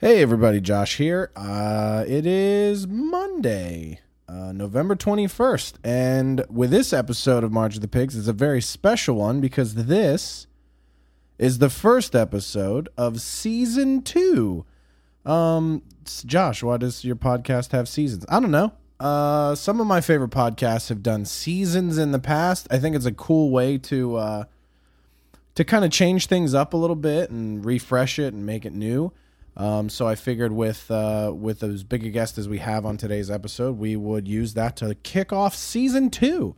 Hey everybody, Josh here. Uh, it is Monday, uh, November 21st, and with this episode of March of the Pigs, it's a very special one because this is the first episode of season two. Um, Josh, why does your podcast have seasons? I don't know. Uh, some of my favorite podcasts have done seasons in the past. I think it's a cool way to uh, to kind of change things up a little bit and refresh it and make it new. Um, so I figured with uh, with as big a guest as we have on today's episode, we would use that to kick off season two.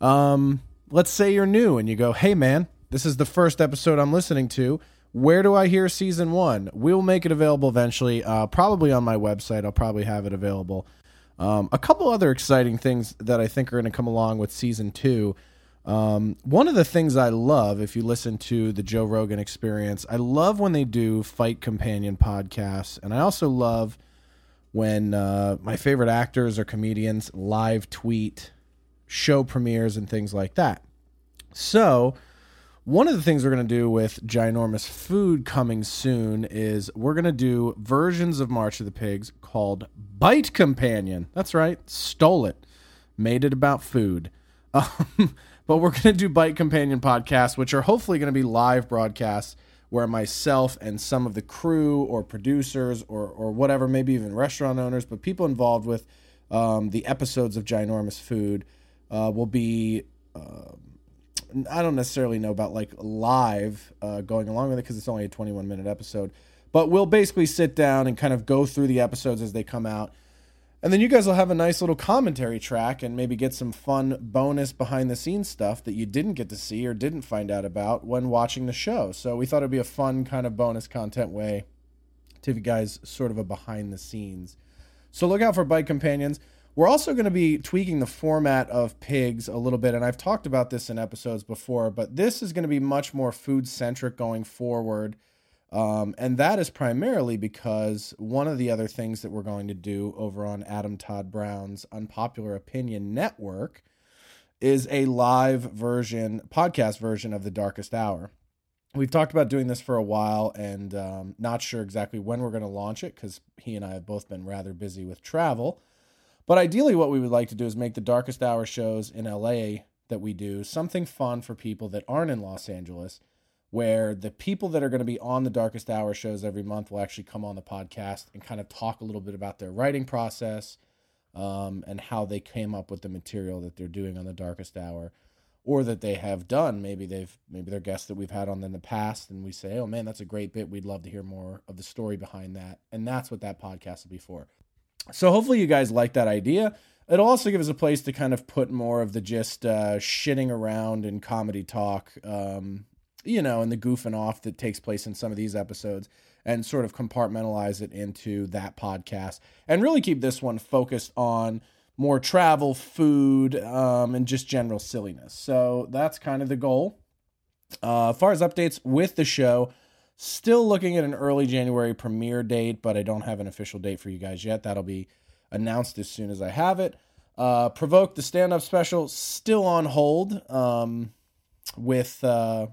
Um, let's say you're new and you go, "Hey, man, this is the first episode I'm listening to. Where do I hear season one? We'll make it available eventually, uh, probably on my website. I'll probably have it available." Um, a couple other exciting things that I think are going to come along with season two. Um, one of the things I love, if you listen to the Joe Rogan experience, I love when they do fight companion podcasts. And I also love when uh, my favorite actors or comedians live tweet show premieres and things like that. So, one of the things we're going to do with Ginormous Food coming soon is we're going to do versions of March of the Pigs called Bite Companion. That's right, stole it, made it about food. Um, but we're going to do Bite Companion podcasts, which are hopefully going to be live broadcasts where myself and some of the crew or producers or, or whatever, maybe even restaurant owners, but people involved with um, the episodes of Ginormous Food uh, will be. Uh, I don't necessarily know about like live uh, going along with it because it's only a 21 minute episode. But we'll basically sit down and kind of go through the episodes as they come out. And then you guys will have a nice little commentary track and maybe get some fun bonus behind the scenes stuff that you didn't get to see or didn't find out about when watching the show. So we thought it'd be a fun kind of bonus content way to give you guys sort of a behind the scenes. So look out for Bite Companions. We're also going to be tweaking the format of pigs a little bit, and I've talked about this in episodes before, but this is going to be much more food centric going forward. Um, and that is primarily because one of the other things that we're going to do over on Adam Todd Brown's Unpopular Opinion Network is a live version, podcast version of The Darkest Hour. We've talked about doing this for a while and um, not sure exactly when we're going to launch it because he and I have both been rather busy with travel. But ideally, what we would like to do is make the darkest hour shows in LA that we do something fun for people that aren't in Los Angeles, where the people that are going to be on the darkest hour shows every month will actually come on the podcast and kind of talk a little bit about their writing process um, and how they came up with the material that they're doing on the darkest hour or that they have done. Maybe they've maybe they're guests that we've had on in the past and we say oh man that's a great bit. We'd love to hear more of the story behind that. And that's what that podcast will be for. So hopefully you guys like that idea. It'll also give us a place to kind of put more of the just uh, shitting around and comedy talk, um, you know, and the goofing off that takes place in some of these episodes, and sort of compartmentalize it into that podcast, and really keep this one focused on more travel, food, um, and just general silliness. So that's kind of the goal. Uh, as far as updates with the show, Still looking at an early January premiere date, but I don't have an official date for you guys yet. That'll be announced as soon as I have it. Uh, Provoke the stand up special still on hold um, with uh,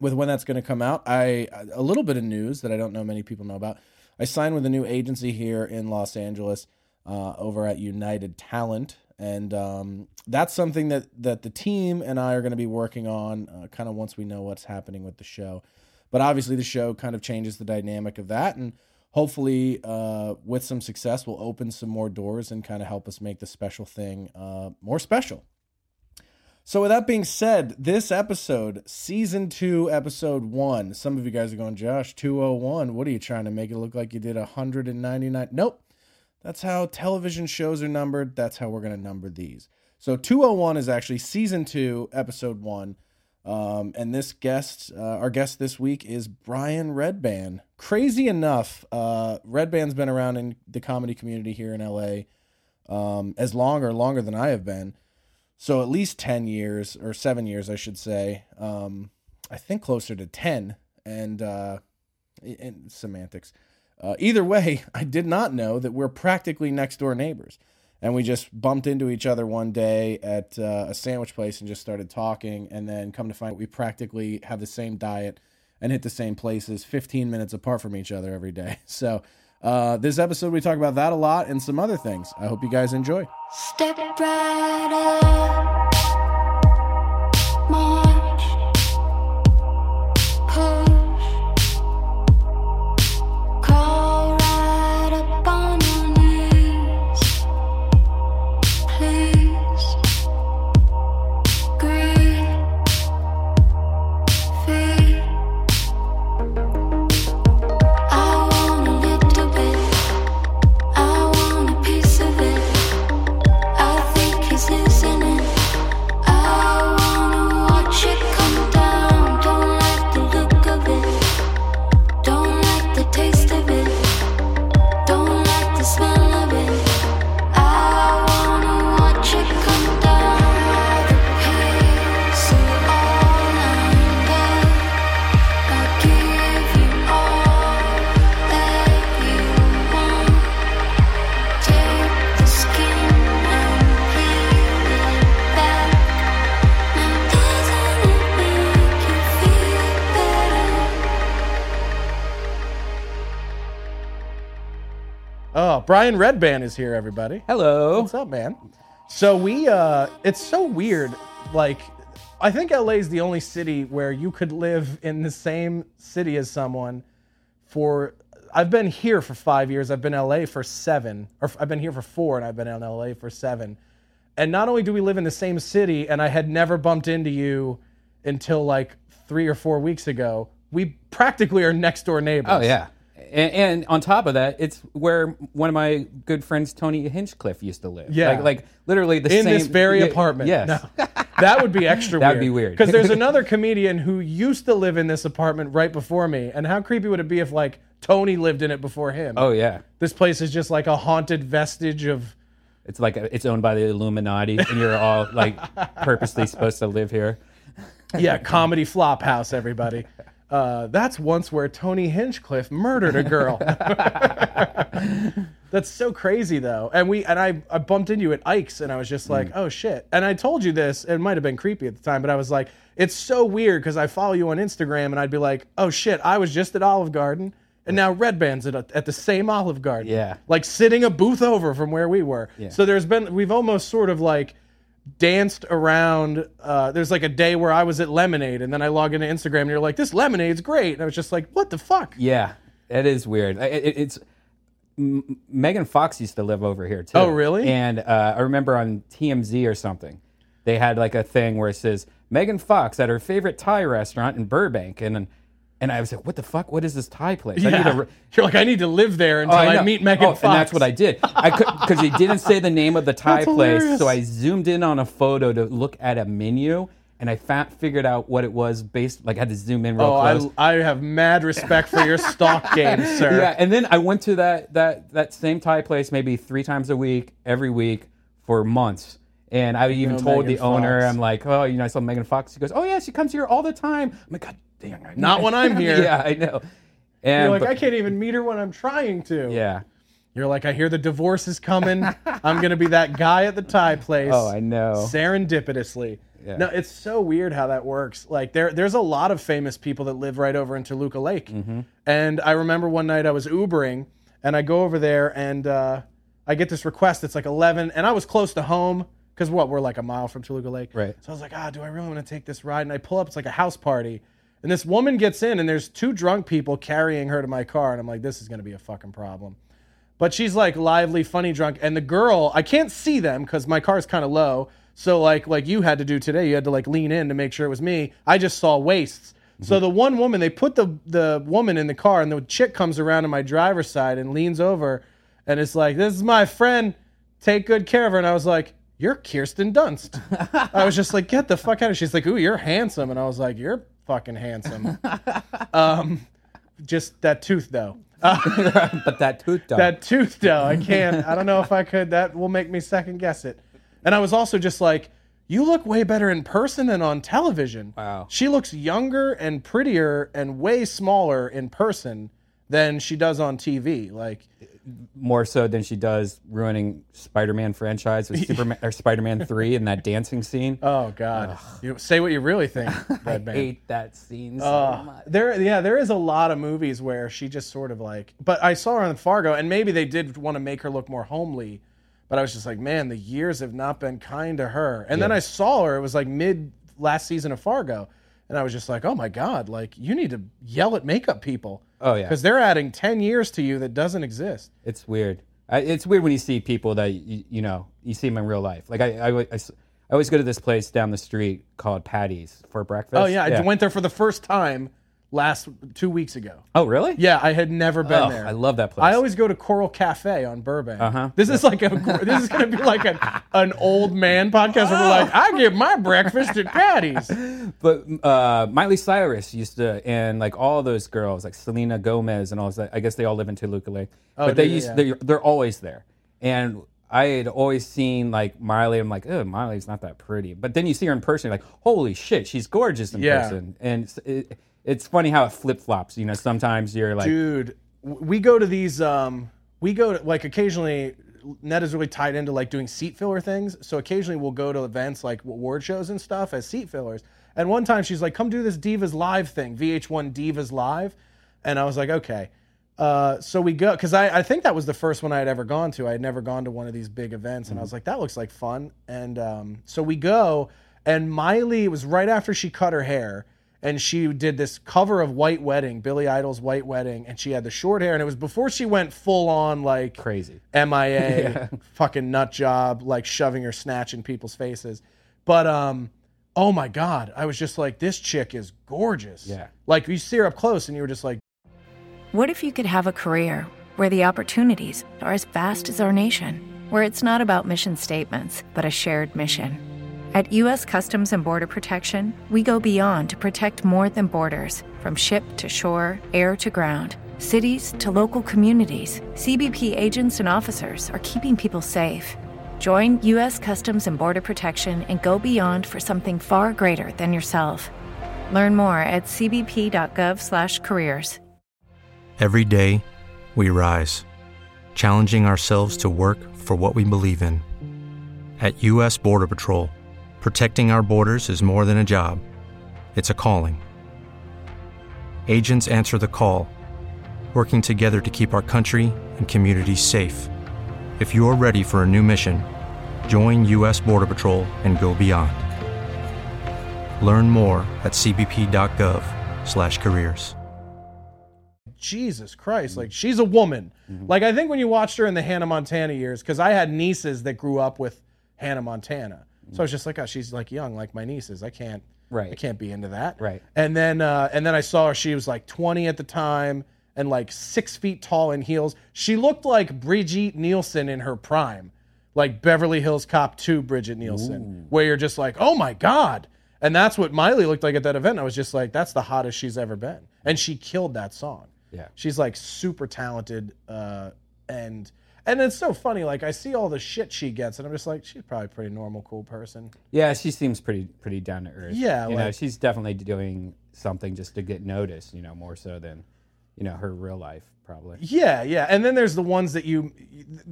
with when that's going to come out. I a little bit of news that I don't know many people know about. I signed with a new agency here in Los Angeles uh, over at United Talent, and um, that's something that that the team and I are going to be working on, uh, kind of once we know what's happening with the show. But obviously, the show kind of changes the dynamic of that, and hopefully, uh, with some success, we'll open some more doors and kind of help us make the special thing uh, more special. So, with that being said, this episode, season two, episode one, some of you guys are going, Josh, 201. What are you trying to make it look like you did 199? Nope. That's how television shows are numbered. That's how we're going to number these. So, 201 is actually season two, episode one. Um, and this guest, uh, our guest this week is Brian Redban. Crazy enough, uh, Redban's been around in the comedy community here in LA um, as long or longer than I have been. So at least 10 years or seven years, I should say. Um, I think closer to 10 and, uh, in semantics. Uh, either way, I did not know that we're practically next door neighbors. And we just bumped into each other one day at uh, a sandwich place and just started talking. And then come to find we practically have the same diet and hit the same places 15 minutes apart from each other every day. So, uh, this episode, we talk about that a lot and some other things. I hope you guys enjoy. Step right up, Brian Redban is here, everybody. Hello. What's up, man? So we uh it's so weird. Like I think LA is the only city where you could live in the same city as someone for I've been here for 5 years. I've been LA for 7 or I've been here for 4 and I've been in LA for 7. And not only do we live in the same city and I had never bumped into you until like 3 or 4 weeks ago, we practically are next door neighbors. Oh yeah. And, and on top of that, it's where one of my good friends, Tony Hinchcliffe, used to live. Yeah. like, like literally the same. in same this very apartment. Yes, No. that would be extra That'd weird. be weird. Because there's another comedian who used to live in this apartment right before me. And how creepy would it be if like Tony lived in it before him? Oh yeah. This place is just like a haunted vestige of It's like uh, it's owned by the Illuminati, and you're all like purposely supposed to live here. yeah, comedy flop house, everybody. Uh, that's once where Tony Hinchcliffe murdered a girl. that's so crazy though. And we and I, I bumped into you at Ike's and I was just like, oh shit. And I told you this, it might have been creepy at the time, but I was like, it's so weird because I follow you on Instagram and I'd be like, oh shit, I was just at Olive Garden and now Redban's at, a, at the same Olive Garden. Yeah. Like sitting a booth over from where we were. Yeah. So there's been we've almost sort of like danced around. Uh, there's like a day where I was at Lemonade, and then I log into Instagram, and you're like, "This lemonade's great," and I was just like, "What the fuck?" Yeah, it is weird. It, it- it's M- Megan Fox used to live over here too. Oh, really? And uh, I remember on TMZ or something, they had like a thing where it says Megan Fox at her favorite Thai restaurant in Burbank, and and I was like, what the fuck? What is this Thai place? I need Yeah. to re- You're like, I need to live there oh, until Oh, I, know. meet Megan Oh, Fox. And that's what I did. I because he didn't say the name of the Thai place, hilarious. so I zoomed in on a photo to look at a menu, and I fa- figured out what it was based. Like I had to zoom in real Oh, close. I, I have mad respect for your stock game, sir. Yeah, and then I went to that that that same Thai place maybe three times a week, every week for months. And I even know told Megan the owner, I'm like, oh, you know, I saw Megan Fox. He goes, oh yeah, she comes here all the time. I'm like, God dang, I Not when I'm here. yeah, I know. And You're like, but- I can't even meet her when I'm trying to. yeah. You're like, I hear the divorce is coming. I'm gonna be that guy at the Thai place. Oh, I know. Serendipitously. Yeah. No, it's so weird how that works. Like there, there's a lot of famous people that live right over in Toluca Lake. Mm-hmm. And I remember one night I was Ubering, and I go over there, and uh, I get this request. It's like 11, and I was close to home because what we're like a mile from Toluca Lake. Right. So I was like, ah, do I really want to take this ride? And I pull up. It's like a house party. And this woman gets in, and there's two drunk people carrying her to my car, and I'm like, this is gonna be a fucking problem. But she's like lively, funny drunk, and the girl, I can't see them because my car's kind of low. So like like you had to do today, you had to like lean in to make sure it was me. I just saw waists. So mm-hmm. the one woman, they put the the woman in the car, and the chick comes around to my driver's side and leans over, and it's like, "This is my friend. Take good care of her." And I was like, "You're Kirsten Dunst." I was just like, "Get the fuck out of." Here. She's like, "Ooh, you're handsome," and I was like, "You're fucking handsome." um, just that tooth though. but that tooth though. That tooth though, I can't. I don't know if I could. That will make me second guess it. And I was also just like, you look way better in person than on television. Wow. She looks younger and prettier and way smaller in person than she does on TV. Like, more so than she does ruining Spider-Man franchise with Superman or Spider-Man three and that dancing scene. oh god, you say what you really think, I Redban. hate that scene so Uh, much. there, yeah, there is a lot of movies where she just sort of like. But I saw her on Fargo, and maybe they did want to make her look more homely. But I was just like, man, the years have not been kind to her. And then I saw her; it was like mid last season of Fargo, and I was just like, oh my god, like you need to yell at makeup people. Oh, yeah. because they're adding ten years to you that doesn't exist. It's weird. I, it's weird when you see people that you, you know you see them in real life. Like I, I always go to this place down the street called Patty's for breakfast. Oh yeah, I went there for the first time last two weeks ago. Oh really? Yeah, I had never been Oh, there. I love that place. I always go to Coral Cafe on Burbank. Uh-huh. This is like a this is going to be like an, an old man podcast where we're like, I get my breakfast at Patty's. But uh, Miley Cyrus used to, and like all those girls, like Selena Gomez and all that. I guess they all live in Toluca Lake. but they used, yeah. They're, they're always there. And I had always seen like Miley. I'm like, oh, Miley's not that pretty. But then you see her in person, you're like, holy shit, she's gorgeous in Yeah. person. And it, it's funny how it flip flops. You know, sometimes you're like, Dude, we go to these. Um, we go to like occasionally. Ned is really tied into like doing seat filler things. So occasionally we'll go to events like award shows and stuff as seat fillers. And one time she's like, "Come do this Divas Live thing, VH1 Divas Live," and I was like, "Okay." Uh, so we go because I, I think that was the first one I had ever gone to. I had never gone to one of these big events, and I was like, "That looks like fun." And um, so we go, and Miley it was right after she cut her hair, and she did this cover of White Wedding, Billy Idol's White Wedding, and she had the short hair, and it was before she went full on like crazy. MIA, fucking nut job, like shoving her snatch in people's faces. But um, oh my god, I was just like, this chick is gorgeous. Yeah. Like you see her up close, and you were just like, What if you could have a career where the opportunities are as vast as our nation, where it's not about mission statements, but a shared mission? At U.S. Customs and Border Protection, we go beyond to protect more than borders from ship to shore, air to ground. Cities to local communities, CBP agents and officers are keeping people safe. Join U.S. Customs and Border Protection and go beyond for something far greater than yourself. Learn more at cbp.gov/careers. Every day, we rise, challenging ourselves to work for what we believe in. At U.S. Border Patrol, protecting our borders is more than a job, it's a calling. Agents answer the call, working together to keep our country and communities safe. If you're ready for a new mission, join U.S. Border Patrol and go beyond. Learn more at cbp.gov/careers. Jesus Christ, like she's a woman. Mm-hmm. Like I think when you watched her in the Hannah Montana years, because I had nieces that grew up with Hannah Montana, so I was just like, oh, she's like young, like my nieces. I can't, Right. I can't be into that. Right. And then, uh, and then I saw her. She was like 20 at the time and like six feet tall in heels. She looked like Brigitte Nielsen in her prime, like Beverly Hills Cop 2 Brigitte Nielsen, where you're just like, oh my God. And that's what Miley looked like at that event. I was just like, that's the hottest she's ever been. And she killed that song. Yeah. She's like super talented. Uh, and, and it's so funny. Like I see all the shit she gets, and I'm just like, she's probably a pretty normal, cool person. Yeah, she seems pretty pretty down to earth. Yeah, you know, she's definitely doing something just to get noticed. You know, more so than you know her real life probably. Yeah, yeah. And then there's the ones that you,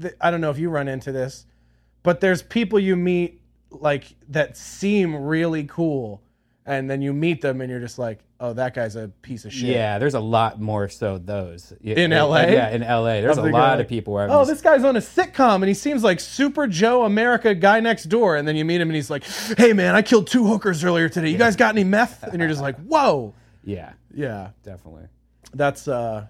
th- I don't know if you run into this, but there's people you meet like that seem really cool, and then you meet them and you're just like, oh, that guy's a piece of shit. Yeah, there's a lot more so those Y- In LA? Yeah, in LA, there's a lot guy- of people where I'm Oh, just- this guy's on a sitcom and he seems like Super Joe America guy next door. And then you meet him and he's like, hey, man, I killed two hookers earlier today. You guys got any meth? And you're just like, whoa. Yeah, Yeah, definitely. that's uh,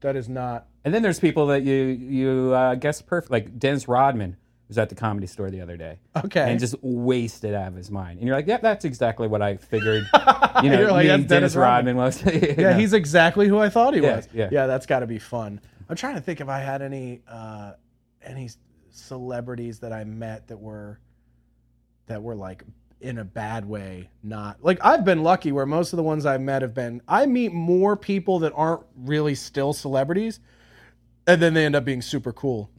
that is not. And then there's people that you you uh, guess perfect, like Dennis Rodman was at the comedy store the other day. Okay. And just wasted out of his mind. And you're like, yeah, that's exactly what I figured. You know, You're like, that's Dennis Dennis Rodman. Rodman was. Yeah, he's exactly who I thought he Yeah, was. yeah. yeah, that's got to be fun. I'm trying to think if I had any uh, any celebrities that I met that were that were like in a bad way. Not like I've been lucky where most of the ones I've met have been. I meet more people that aren't really still celebrities, and then they end up being super cool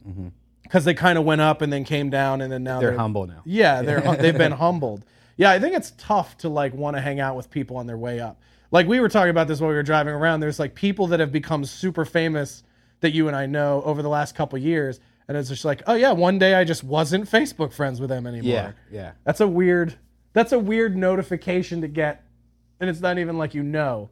because they kind of went up and then came down, and then now Mm-hmm. They're humble now. yeah, they're they've been humbled. Yeah, I think it's tough to like want to hang out with people on their way up. Like we were talking about this while we were driving around. There's like people that have become super famous that you and I know over the last couple years, and it's just like, oh yeah, one day I just wasn't Facebook friends with them anymore. Yeah, yeah. That's a weird. That's a weird notification to get, and it's not even like you know.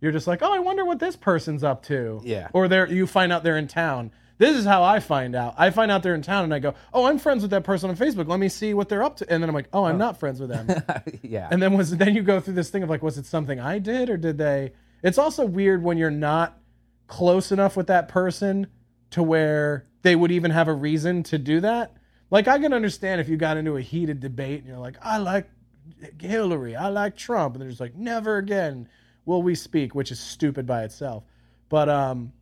You're just like, oh, I wonder what this person's up to. Yeah. Or they're you find out they're in town. This is how I find out. I find out they're in town, and I go, oh, I'm friends with that person on Facebook. Let me see what they're up to. And then I'm like, oh, I'm not friends with them. yeah. and then was then you go through this thing of like, was it something I did or did they? It's also weird when you're not close enough with that person to where they would even have a reason to do that. Like I can understand if you got into a heated debate and you're like, I like Hillary, I like Trump, and they're just like, never again will we speak, which is stupid by itself. But um,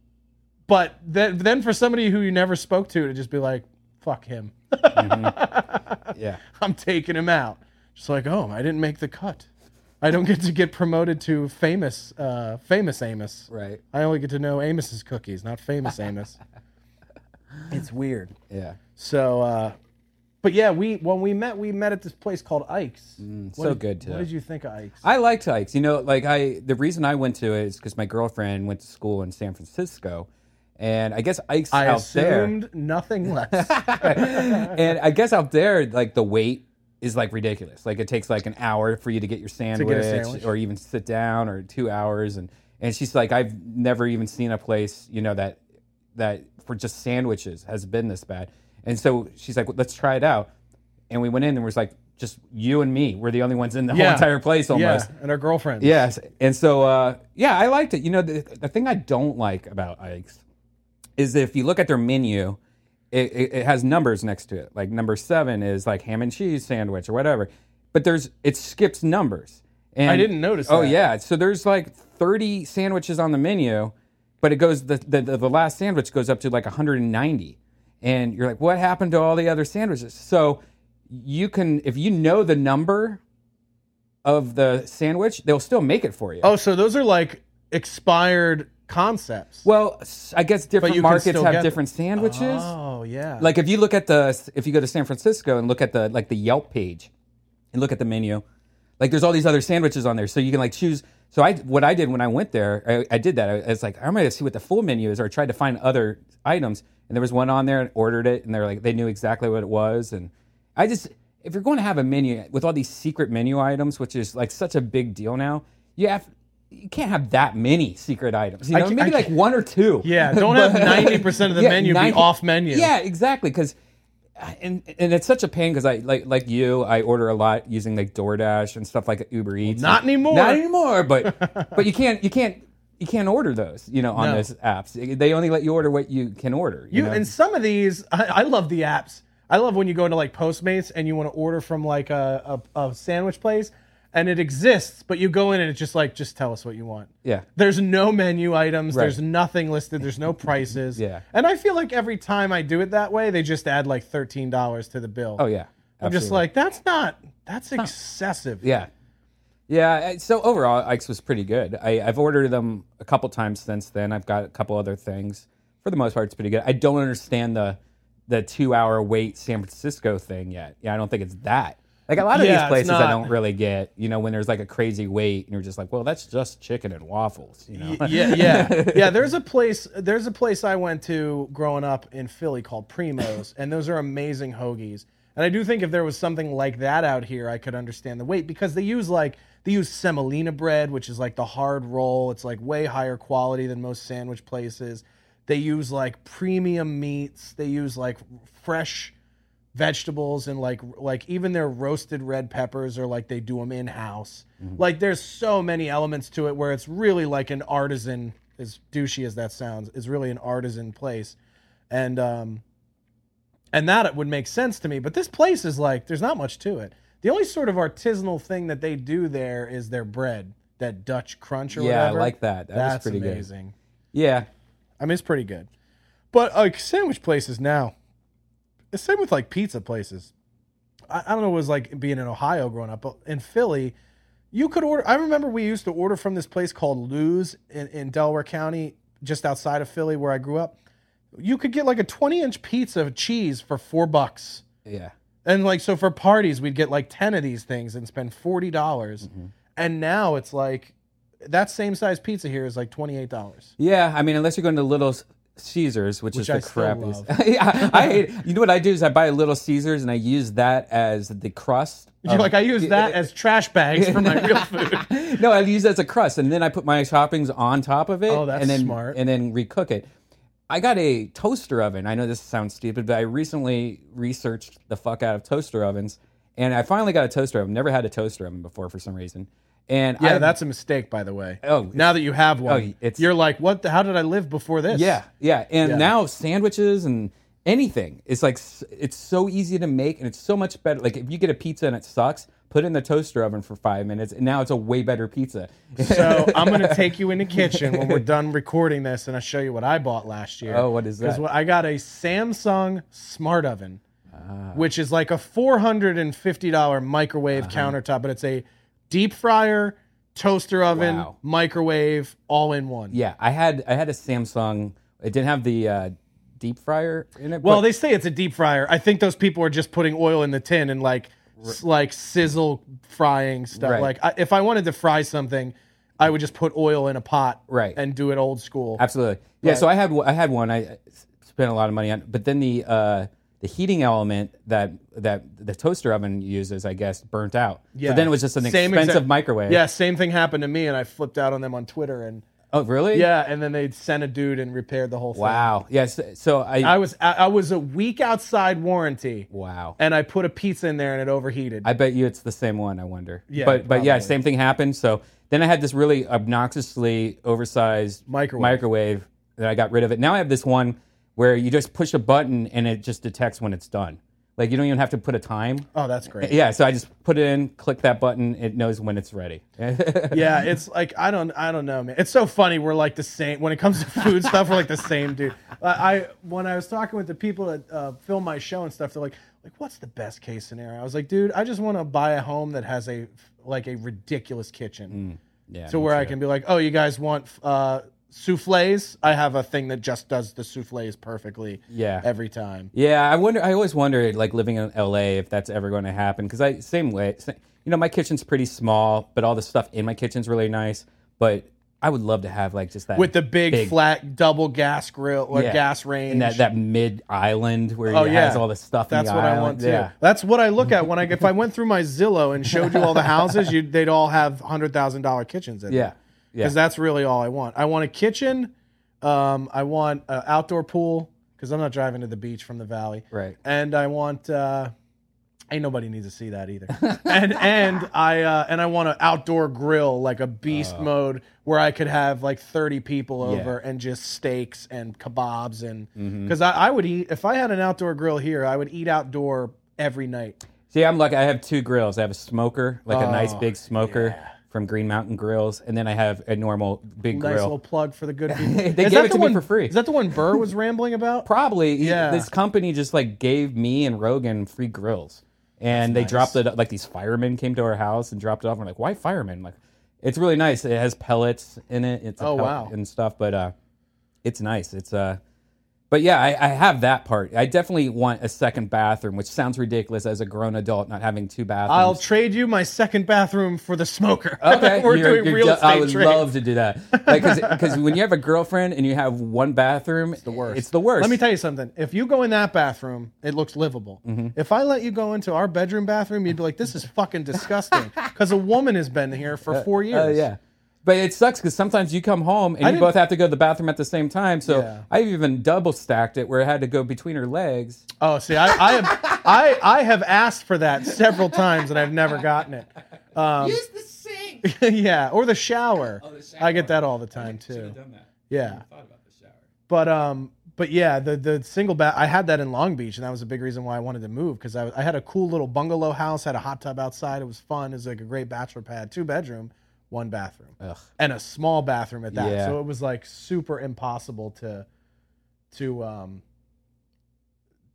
but then then for somebody who you never spoke to to just be like, fuck him, yeah. I'm taking him out. Just like, oh, I didn't make the cut. I don't get to get promoted to famous, uh, famous Amos. Right. I only get to know Amos's cookies, not famous Amos. it's weird. Yeah. So, uh, but yeah, we when we met, we met at this place called Ike's. What Mm, so did- good, too. What did you think of Ike's? I liked Ike's. You know, like I the reason I went to it is because my girlfriend went to school in San Francisco, and I guess Ike's I out there. assumed nothing less. and I guess out there, like the wait is like ridiculous. Like it takes like an hour for you to get your sandwich, sandwich. or even sit down, or two hours. And and she's like, I've never even seen a place, you know, that that for just sandwiches has been this bad. And so she's like, let's try it out. And we went in and it was like just you and me. We're the only ones in the whole entire place almost. yeah, and our girlfriends. Yes, and so uh, yeah, I liked it. You know, the, the thing I don't like about Ike's is if you look at their menu, it, it, it has numbers next to it. Like number seven is like ham and cheese sandwich or whatever, but there's it skips numbers. And, I didn't notice Oh that. yeah, so there's like 30 sandwiches on the menu, but it goes the the, the, the last sandwich goes up to like 190, and you're like, what happened to all the other sandwiches? So you can if you know the number of the sandwich, they'll still make it for you. Oh, so those are like expired concepts. Well, I guess different markets have different sandwiches. Oh yeah. Like if you look at the if you go to San Francisco and look at the like the Yelp page and look at the menu, like there's all these other sandwiches on there, so you can like choose. So I what I did when I went there, I, I did that. I, I was like, I'm gonna see what the full menu is, or I tried to find other items, and there was one on there and ordered it, and they're like they knew exactly what it was, and I just if you're going to have a menu with all these secret menu items, which is like such a big deal now, you have. You can't have that many secret items. You know, maybe like one or two. Yeah, don't have 90% of the menu be off menu. Yeah, exactly. Because and and it's such a pain because I like like you, I order a lot using like DoorDash and stuff like Uber Eats. not anymore. Not anymore. But but you can't you can't you can't order those. You know, on No. those apps, they only let you order what you can order. You, You know? and some of these, I, I love the apps. I love when you go into like Postmates and you want to order from like a, a, a sandwich place, and it exists, but you go in and it's just like, just tell us what you want. yeah. There's no menu items. Right. There's nothing listed. There's no prices. Yeah. And I feel like every time I do it that way, they just add like thirteen dollars to the bill. Oh yeah. I'm just like, that's not. That's excessive. Yeah. Yeah. So overall, Ike's was pretty good. I, I've ordered them a couple times since then. I've got a couple other things. For the most part, it's pretty good. I don't understand the the two hour wait San Francisco thing yet. Yeah, I don't think it's that. Like a lot of Yeah, these places, I don't really get. You know, when there's like a crazy wait, and you're just like, well, that's just chicken and waffles. You know. yeah, yeah, yeah. There's a place. There's a place I went to growing up in Philly called Primos, and those are amazing hoagies. And I do think if there was something like that out here, I could understand the wait because they use like they use semolina bread, which is like the hard roll. It's like way higher quality than most sandwich places. They use like premium meats. They use like fresh vegetables and like like even their roasted red peppers are like they do them in house. Like there's so many elements to it where it's really like an artisan, as douchey as that sounds, is really an artisan place, and um, and that it would make sense to me. But this place is like there's not much to it. The only sort of artisanal thing that they do there is their bread, that Dutch crunch or whatever. Yeah, I like that. That That's pretty good. amazing. Yeah. I mean, it's pretty good. But like sandwich places now, the same with like pizza places. I, I don't know it was like being in Ohio growing up, but in Philly, you could order. I remember we used to order from this place called Lou's in, in Delaware County, just outside of Philly, where I grew up. You could get like a 20 inch pizza of cheese for four bucks. Yeah. And like, so for parties, we'd get like 10 of these things and spend 40. dollars Mm-hmm. And now it's like, that same size pizza here is like $28. Yeah, I mean, unless you're going to Little Caesars, which, Which is the I crappiest. yeah, I hate. You know what I do is I buy a Little Caesars and I use that as the crust. You're of- like, I use that as trash bags for my real food. no, I use it as a crust, and then I put my toppings on top of it. Oh, that's and then, smart. And then recook it. I got a toaster oven. I know this sounds stupid, but I recently researched the fuck out of toaster ovens, and I finally got a toaster oven. Never had a toaster oven before for some reason. And Yeah, I, that's a mistake, by the way. Oh, now that you have one, oh, you're like, what? The, how did I live before this? Yeah, yeah, and Yeah. now sandwiches and anything it's like it's so easy to make and it's so much better. Like if you get a pizza and it sucks, put it in the toaster oven for five minutes, and now it's a way better pizza. So I'm gonna take you in the kitchen when we're done recording this, and I'll show you what I bought last year. Oh, what is that? Because I got a Samsung Smart Oven, Ah. which is like a four hundred and fifty dollar microwave Uh-huh. countertop, but it's a deep fryer, toaster oven, Wow. microwave, all in one. yeah, I had I had a Samsung. It didn't have the uh, deep fryer in it. Well, but- they say it's a deep fryer. I think those people are just putting oil in the tin and like like sizzle frying stuff. Right. Like I, if I wanted to fry something, I would just put oil in a pot Right. and do it old school. Absolutely. Yeah. Right. So I had I had one. I spent a lot of money on, but then the uh, the heating element that that the toaster oven uses, I guess, burnt out. Yeah. So then it was just an Same expensive exact- microwave. Yeah, same thing happened to me, and I flipped out on them on Twitter, and Oh, really? yeah, and then they sent a dude and repaired the whole thing. Wow. Yes. so I. I was I, I was a week outside warranty, wow. and I put a pizza in there and it overheated. I bet you it's the same one. I wonder. Yeah, but but yeah, same thing happened. So then I had this really obnoxiously oversized Microwave. microwave that I got rid of it. Now I have this one where you just push a button and it just detects when it's done. Like you don't even have to put a time. oh, that's great. Yeah, so I just put it in, click that button, it knows when it's ready. yeah, it's like I don't I don't know, man. It's so funny. We're like the same when it comes to food stuff. We're like the same dude. I, when I was talking with the people that uh, film my show and stuff, they're like, like what's the best case scenario? I was like, dude, I just want to buy a home that has a like a ridiculous kitchen, yeah. so me where I can be like, oh, you guys want uh, souffles? I have a thing that just does the souffles perfectly. Yeah. every time. Yeah, I wonder. I always wondered, like living in LA, if that's ever going to happen. Because I same way, you know, my kitchen's pretty small, but all the stuff in my kitchen's really nice. But I would love to have like just that With the big, big- flat double gas grill or yeah, gas range. and that that mid island where Oh it yeah, has all the stuff. That's in the what I want too. Yeah. That's what I look at when I if I went through my Zillow and showed you all the houses, you they'd all have hundred thousand dollar kitchens in Yeah. Yeah. because that's really all I want. I want a kitchen. Um, I want an outdoor pool because I'm not driving to the beach from the valley. Right. And I want. Uh, ain't nobody needs to see that either. and and I uh, and I want an outdoor grill like a beast mode where I could have like 30 people Uh. Yeah. over and just steaks and kebabs and Mm-hmm. because I, I would eat if I had an outdoor grill here, I would eat outdoor every night. See, I'm lucky. I have two grills. I have a smoker, like a nice Oh, big smoker from Green Mountain Grills, and then I have a normal big grill. Nice grill. little plug for the good people. They gave it the to me one- for free. Is that the one Burr was rambling about? Probably, Yeah. this company just like gave me and Rogan free grills, and they dropped it. Like these firemen came to our house and dropped it off. I'm like, why firemen? Like, it's really nice. It has pellets in it. It's a Oh, wow. and stuff, but uh, it's nice. It's uh, but yeah, I, I have that part. I definitely want a second bathroom, which sounds ridiculous as a grown adult not having two bathrooms. I'll trade you my second bathroom for the smoker. Okay, we're you're- doing you're real ju- estate I would trade. love to do that. Because when you have a girlfriend and you have one bathroom, it's the worst. It's the worst. Let me tell you something. If you go in that bathroom, it looks livable. Mm-hmm. If I let you go into our bedroom bathroom, you'd be like, "This is fucking disgusting," because a woman has been here for four years. Oh yeah. But it sucks because sometimes you come home and I you didn't- both have to go to the bathroom at the same time. So Yeah. I even double stacked it where I had to go between her legs. Oh, see, I, I have I I have asked for that several times and I've never gotten it. Um, Use the sink. yeah, or the shower. Oh, the I get that all the time Should too. have done that. Yeah. Thought about the shower. But um, but yeah, the the single bath. I had that in Long Beach, and that was a big reason why I wanted to move because I, I had a cool little bungalow house, had a hot tub outside. It was fun. It was like a great bachelor pad, two bedroom, one bathroom, Ugh. and a small bathroom at that. Yeah. So it was like super impossible to to um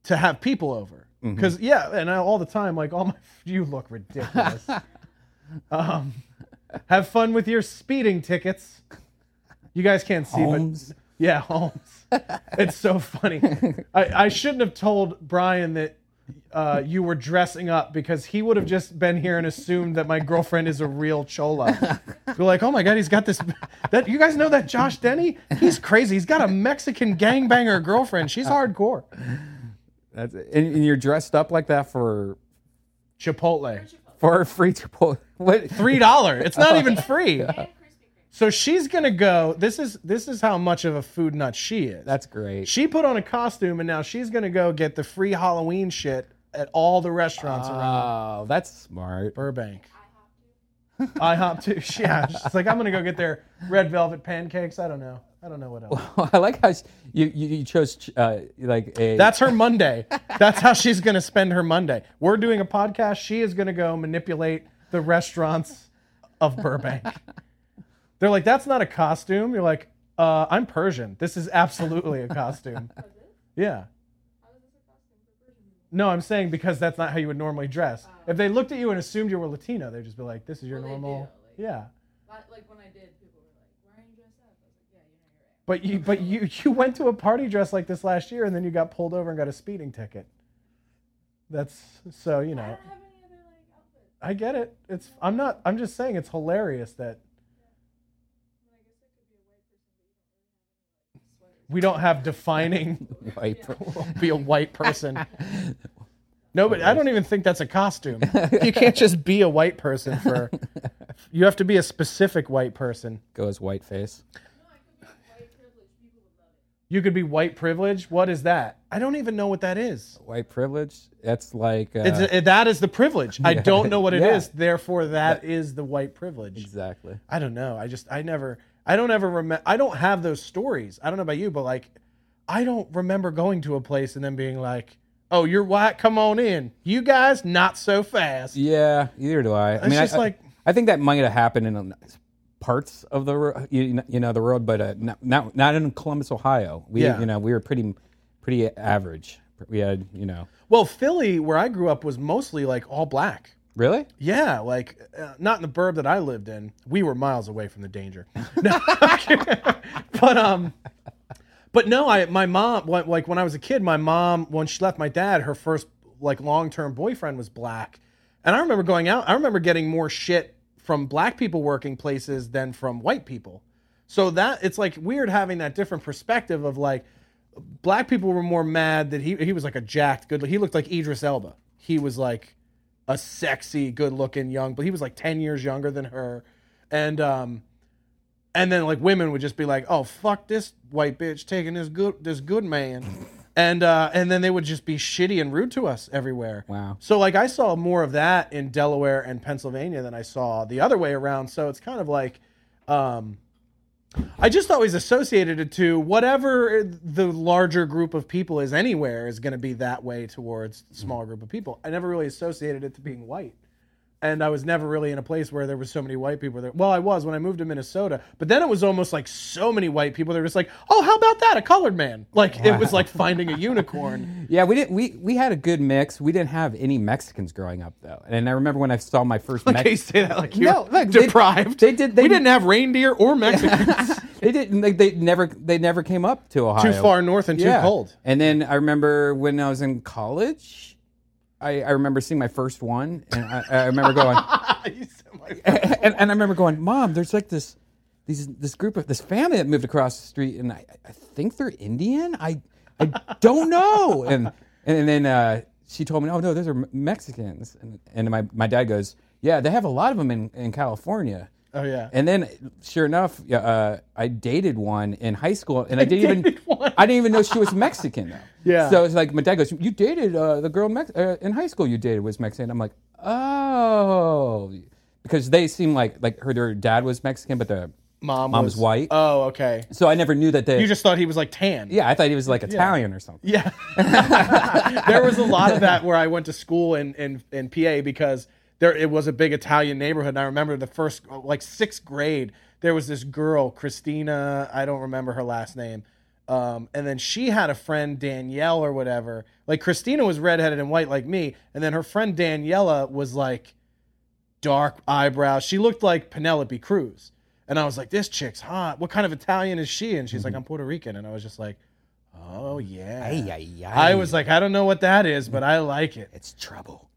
to have people over Mm-hmm. because yeah, and I, all the time like all my you look ridiculous. um, have fun with your speeding tickets. You guys can't see, Holmes. but yeah, Holmes. it's so funny. I, I shouldn't have told Brian that uh, you were dressing up because he would have just been here and assumed that my girlfriend is a real chola. You're like, oh my god, he's got this. That you guys know that Josh Denny? He's crazy. He's got a Mexican gangbanger girlfriend. She's hardcore. That's it. And, and you're dressed up like that for Chipotle. for a free Chipotle. What? Three dollar. It's not even free. So she's gonna go. This is this is how much of a food nut she is. That's great. She put on a costume and now she's gonna go get the free Halloween shit at all the restaurants around Oh, that's smart. Burbank. IHOP too. Yeah, she's like, I'm gonna go get their red velvet pancakes. I don't know. I don't know what else. I like how sh- you you, you chose uh, like a. That's her Monday. That's how she's gonna spend her Monday. We're doing a podcast. She is gonna go manipulate the restaurants of Burbank. They're like, that's not a costume. You're like, uh, I'm Persian. This is absolutely a costume. Yeah. No, I'm saying because that's not how you would normally dress. If they looked at you and assumed you were Latino, they'd just be like, "This is your normal." yeah. Like when I did, people were like, "Why aren't you dressed up?" I was like, "Yeah, you know you're right." But you, but you, you went to a party dress like this last year, and then you got pulled over and got a speeding ticket. That's so you know. I don't have any other like outfits. I get it. It's. I'm not. I'm just saying it's hilarious that I guess I could be a white person, but you don't really have any like sweaters. We don't have defining. white be a white person. No, but I don't even think that's a costume. You can't just be a white person for. You have to be a specific white person. Go as white face. White privilege, people would love it. You could be white privilege. What is that? I don't even know what that is. White privilege. That's like. Uh, It's it, that is the privilege. I don't know what it is. Yeah. Therefore, that is the white privilege. exactly. I don't know. I just I never I don't ever remember I don't have those stories. I don't know about you, but like I don't remember going to a place and then being like, "Oh, you're white. Come on in. You guys not so fast." Yeah, either do I. I It's mean, just I, like- I think that might have happened in um, parts of the you, know- you know the road, but uh, not, not not in Columbus, Ohio. We Yeah. you know we were pretty pretty average. We had you know Well, Philly, where I grew up, was mostly like all black. Really Yeah, like uh, not in the burb that I lived in. We were miles away from the danger. No, but um, but no, I my mom like when I was a kid, my mom when she left my dad, her first like long term boyfriend was black, and I remember going out. I remember getting more shit from black people working places than from white people. So that it's like weird having that different perspective of like black people were more mad that he he was like a jacked good he looked like Idris Elba. He was like a sexy, good looking young, but he was like 10 years younger than her. And um and then like women would just be like, "Oh, fuck this white bitch taking this good this good man." And uh and then they would just be shitty and rude to us everywhere. Wow. So like I saw more of that in Delaware and Pennsylvania than I saw the other way around. So it's kind of like um I just always associated it to whatever the larger group of people is anywhere is going to be that way towards the mm-hmm. smaller group of people. I never really associated it to being white. And I was never really in a place where there was so many white people there. Well, I was when I moved to Minnesota, but then it was almost like so many white people. They were just like, "Oh, how about that? A colored man!" Like it was like finding a unicorn. yeah we didn't we we had a good mix. We didn't have any Mexicans growing up though, and I remember when I saw my first Like Mex- you say that like you're No, they- deprived. they did- they- we didn't have reindeer or Mexicans. they didn't they, they never they never came up to Ohio. Too far north and too Yeah. cold. And then I remember when I was in college, I, I remember seeing my first one, and I, I remember going, and, and I remember going, Mom, there's like this, these this group of this family that moved across the street, and I, I think they're Indian. I I don't know. And and then uh, she told me, Oh no, those are Mexicans. And, and my my dad goes, Yeah, they have a lot of them in in California. Oh yeah. And then, sure enough, uh, I dated one in high school, and I didn't even one. I didn't even know she was Mexican though. Yeah. So it's like my dad goes, "You dated uh, the girl in, Mex- uh, in high school? You dated was Mexican?" I'm like, "Oh," because they seem like like her their dad was Mexican, but the Mom, Mom was was white. Oh, okay. so I never knew that they. You just thought he was like tan. yeah, I thought he was like Italian or something. Yeah. there was a lot of that where I went to school in, in, in PA because there it was a big Italian neighborhood. And I remember the first like sixth grade, there was this girl, Christina, I don't remember her last name. Um, and then she had a friend, Danielle or whatever. Like Christina was redheaded and white like me, and then her friend Daniela was like dark eyebrows. She looked like Penelope Cruz. And I was like, this chick's hot. What kind of Italian is she? And she's like, I'm Puerto Rican. And I was just like, oh, yeah. Ay, ay, ay. I was like, I don't know what that is, but I like it. it's trouble.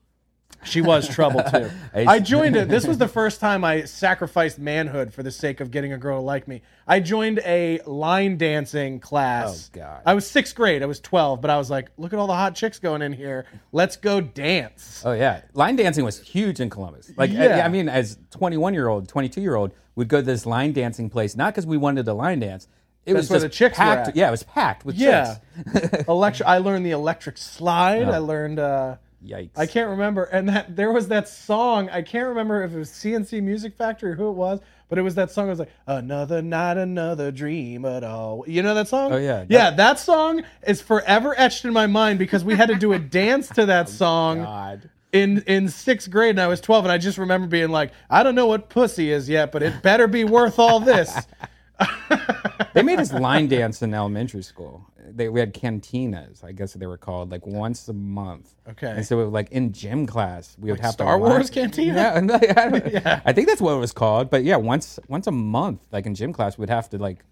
She was trouble too. I- joined it. This was the first time I sacrificed manhood for the sake of getting a girl to like me. I joined a line dancing class. Oh, God. I was sixth grade. I was 12, but I was like, look at all the hot chicks going in here. Let's go dance. Oh yeah, line dancing was huge in Columbus. Like, Yeah. I, I mean, as 21 year old, 22 year old, we'd go to this line dancing place not because we wanted to line dance. It That's was just the chicks were packed. Yeah, it was packed with Yeah. chicks. Electric. I learned the electric slide. Oh. I learned. Uh, Yikes! I can't remember. And that there was that song. I can't remember if it was C+C Music Factory or who it was, but it was that song. It was like another night, another dream at all. You know that song? Oh, yeah. yeah. That song is forever etched in my mind because we had to do a dance to that oh, song God. in in sixth grade, and I was twelve, and I just remember being like, I don't know what pussy is yet, but it better be worth all this. They made us line dance in elementary school. They, we had cantinas, I guess they were called, like once a month. Okay. And so, it, like in gym class, we would have Star to Wars cantina? Yeah, I, don't- I think that's what it was called. But yeah, once once a month, like in gym class, we'd have to like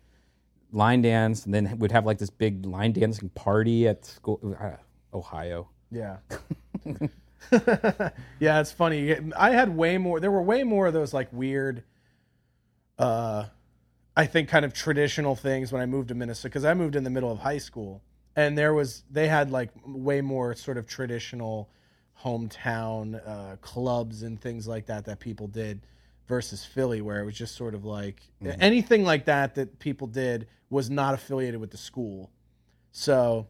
line dance, and then we'd have like this big line dancing party at school, uh, Ohio. Yeah. yeah, it's funny. I had way more there were way more of those like weird uh I think kind of traditional things when I moved to Minnesota cuz I moved in the middle of high school and there was they had like way more sort of traditional hometown uh clubs and things like that that people did versus Philly where it was just sort of like anything like that that people did was not affiliated with the school. So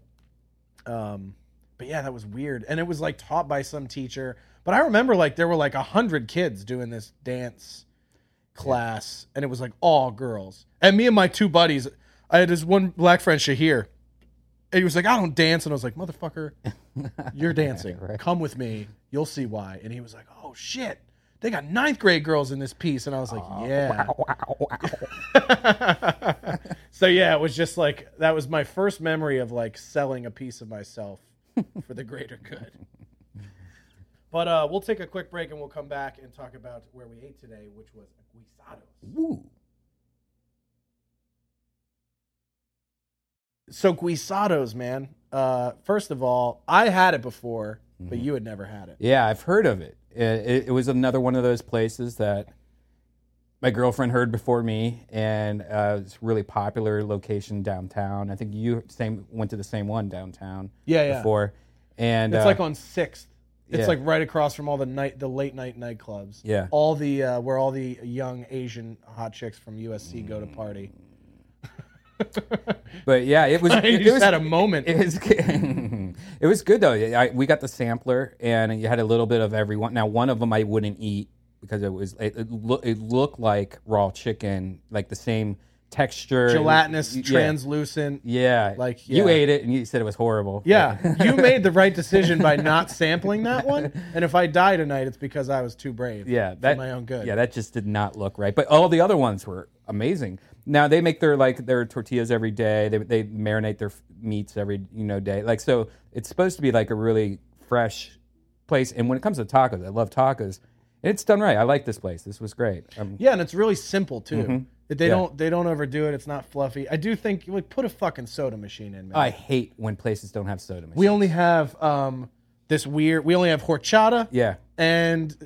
um, but yeah, that was weird, and it was like taught by some teacher. But I remember like there were like a hundred kids doing this dance class, and it was like all girls. And me and my two buddies, I had this one black friend Shahir, and he was like, "I don't dance," and I was like, "Motherfucker, you're dancing. Come with me. You'll see why." And he was like, "Oh shit." They got ninth grade girls in this piece, and I was like, oh, "Yeah." so yeah, it was just like that was my first memory of like selling a piece of myself for the greater good. But uh, we'll take a quick break and we'll come back and talk about where we ate today, which was guisados. Woo. So guisados, man. Uh, first of all, I had it before, but you had never had it. Yeah, I've heard of it. It, it. it was another one of those places that my girlfriend heard before me, and uh, it's a really popular location downtown. I think you same went to the same one downtown. Yeah, yeah. Before, and It's uh, like on Sixth. It's yeah. like right across from all the night, the late night nightclubs. Yeah. all the uh, where all the young Asian hot chicks from USC go to party. But yeah, it was. you it, just was had a moment. It was, it was good though. I, we got the sampler, and you had a little bit of everyone. Now, one of them I wouldn't eat because it was it, it, loo- it looked like raw chicken, like the same texture, Gelatinous, Yeah. translucent. Yeah, Like, you ate it and you said it was horrible. Yeah, you made the right decision by not sampling that one. And if I die tonight, it's because I was too brave. yeah, for that my own good. Yeah, that just did not look right. But all the other ones were amazing. Now they make their like their tortillas every day. They they marinate their meats every you know day. Like so, it's supposed to be like a really fresh place. And when it comes to tacos, I love tacos. It's done right. I like this place. This was great. Um, Yeah, and it's really simple too. They Mm-hmm. Yeah. don't they don't overdo it. It's not fluffy. I do think like put a fucking soda machine in, man. I hate when places don't have soda machines. we only have um this weird. We only have horchata. yeah, And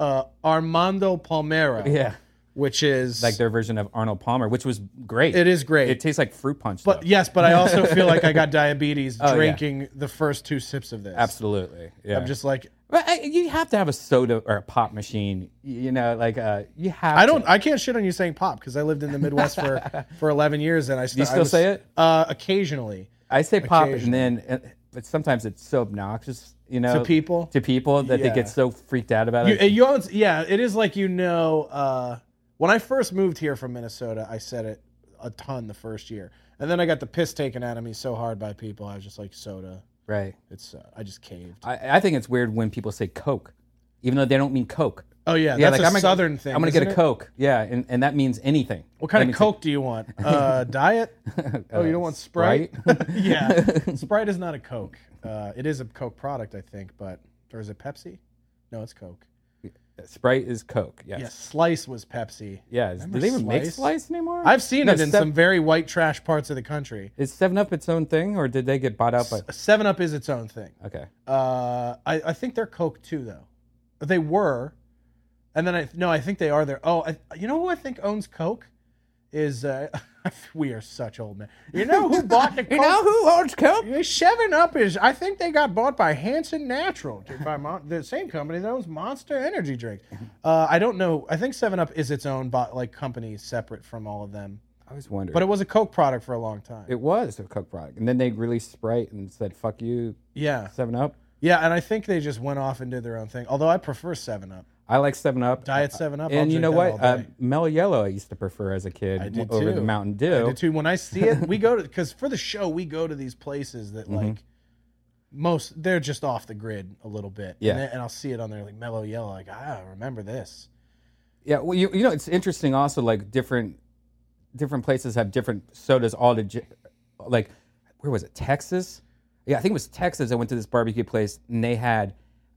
uh, Armando Palmera. yeah, Which is like their version of Arnold Palmer, which was great. It is great. It tastes like fruit punch. But though. yes, but I also feel like I got diabetes Oh, yeah. drinking the first two sips of this. absolutely. Yeah. I'm just like But you have to have a soda or a pop machine. You know, like uh, you have. I don't. To. I can't shit on you saying pop because I lived in the Midwest for for 11 years and I st- You I still was- say it? Uh, occasionally. I say pop, and then, uh, but sometimes it's so obnoxious. You know, To people? to people that they get so freaked out about You, it. you always- yeah, it is like you know. Uh, when I first moved here from Minnesota, I said it a ton the first year, and then I got the piss taken out of me so hard by people. I was just like, soda. Right. It's. Uh, I just caved. I, I think it's weird when people say Coke, even though they don't mean Coke. oh yeah, yeah, that's a I'm gonna- southern thing. I'm gonna get isn't a it? Coke. Yeah, and, and that means anything. What kind That of means- Coke do you want? Uh, diet? Oh, you don't want Sprite? yeah, Sprite is not a Coke. Uh, it is a Coke product, I think, but or is it Pepsi? No, it's Coke. Sprite is Coke. Yes. Yeah, Slice was Pepsi. Yeah. Remember Do they even make Slice? Slice anymore? I've seen No, it in Sev- some very white trash parts of the country. Is Seven Up its own thing, or did they get bought out by? Seven Up is its own thing. Okay. Uh, I, I think they're Coke too, though. They were, and then I no, I think they are there. Oh, I, you know who I think owns Coke? Is uh, we are such old men. You know who bought the Coke? You know who owns Coke? Seven Up is. I think they got bought by Hansen Natural, by Mon- the same company that owns Monster Energy drinks. Uh, I don't know. I think Seven Up is its own, like company separate from all of them. I was wondering. But it was a Coke product for a long time. It was a Coke product, and then they released Sprite and said "fuck you, yeah, Seven Up." yeah, and I think they just went off and did their own thing. Although I prefer Seven Up, I like Seven Up. Diet 7 Up, I'll And you know what? Uh. Mellow Yellow, I used to prefer as a kid I did over too. the Mountain I Dew. did too. When I see it, we go to because for the show we go to these places that Mm-hmm. like most they're just off the grid a little bit. Yeah. and, then- and I'll see it on there like mellow yellow. Like ah, remember this? Yeah, well, you, you know, it's interesting. Also, like different different places have different sodas. All the like, where was it? Texas. Yeah, I think it was Texas. I went to this barbecue place and they had,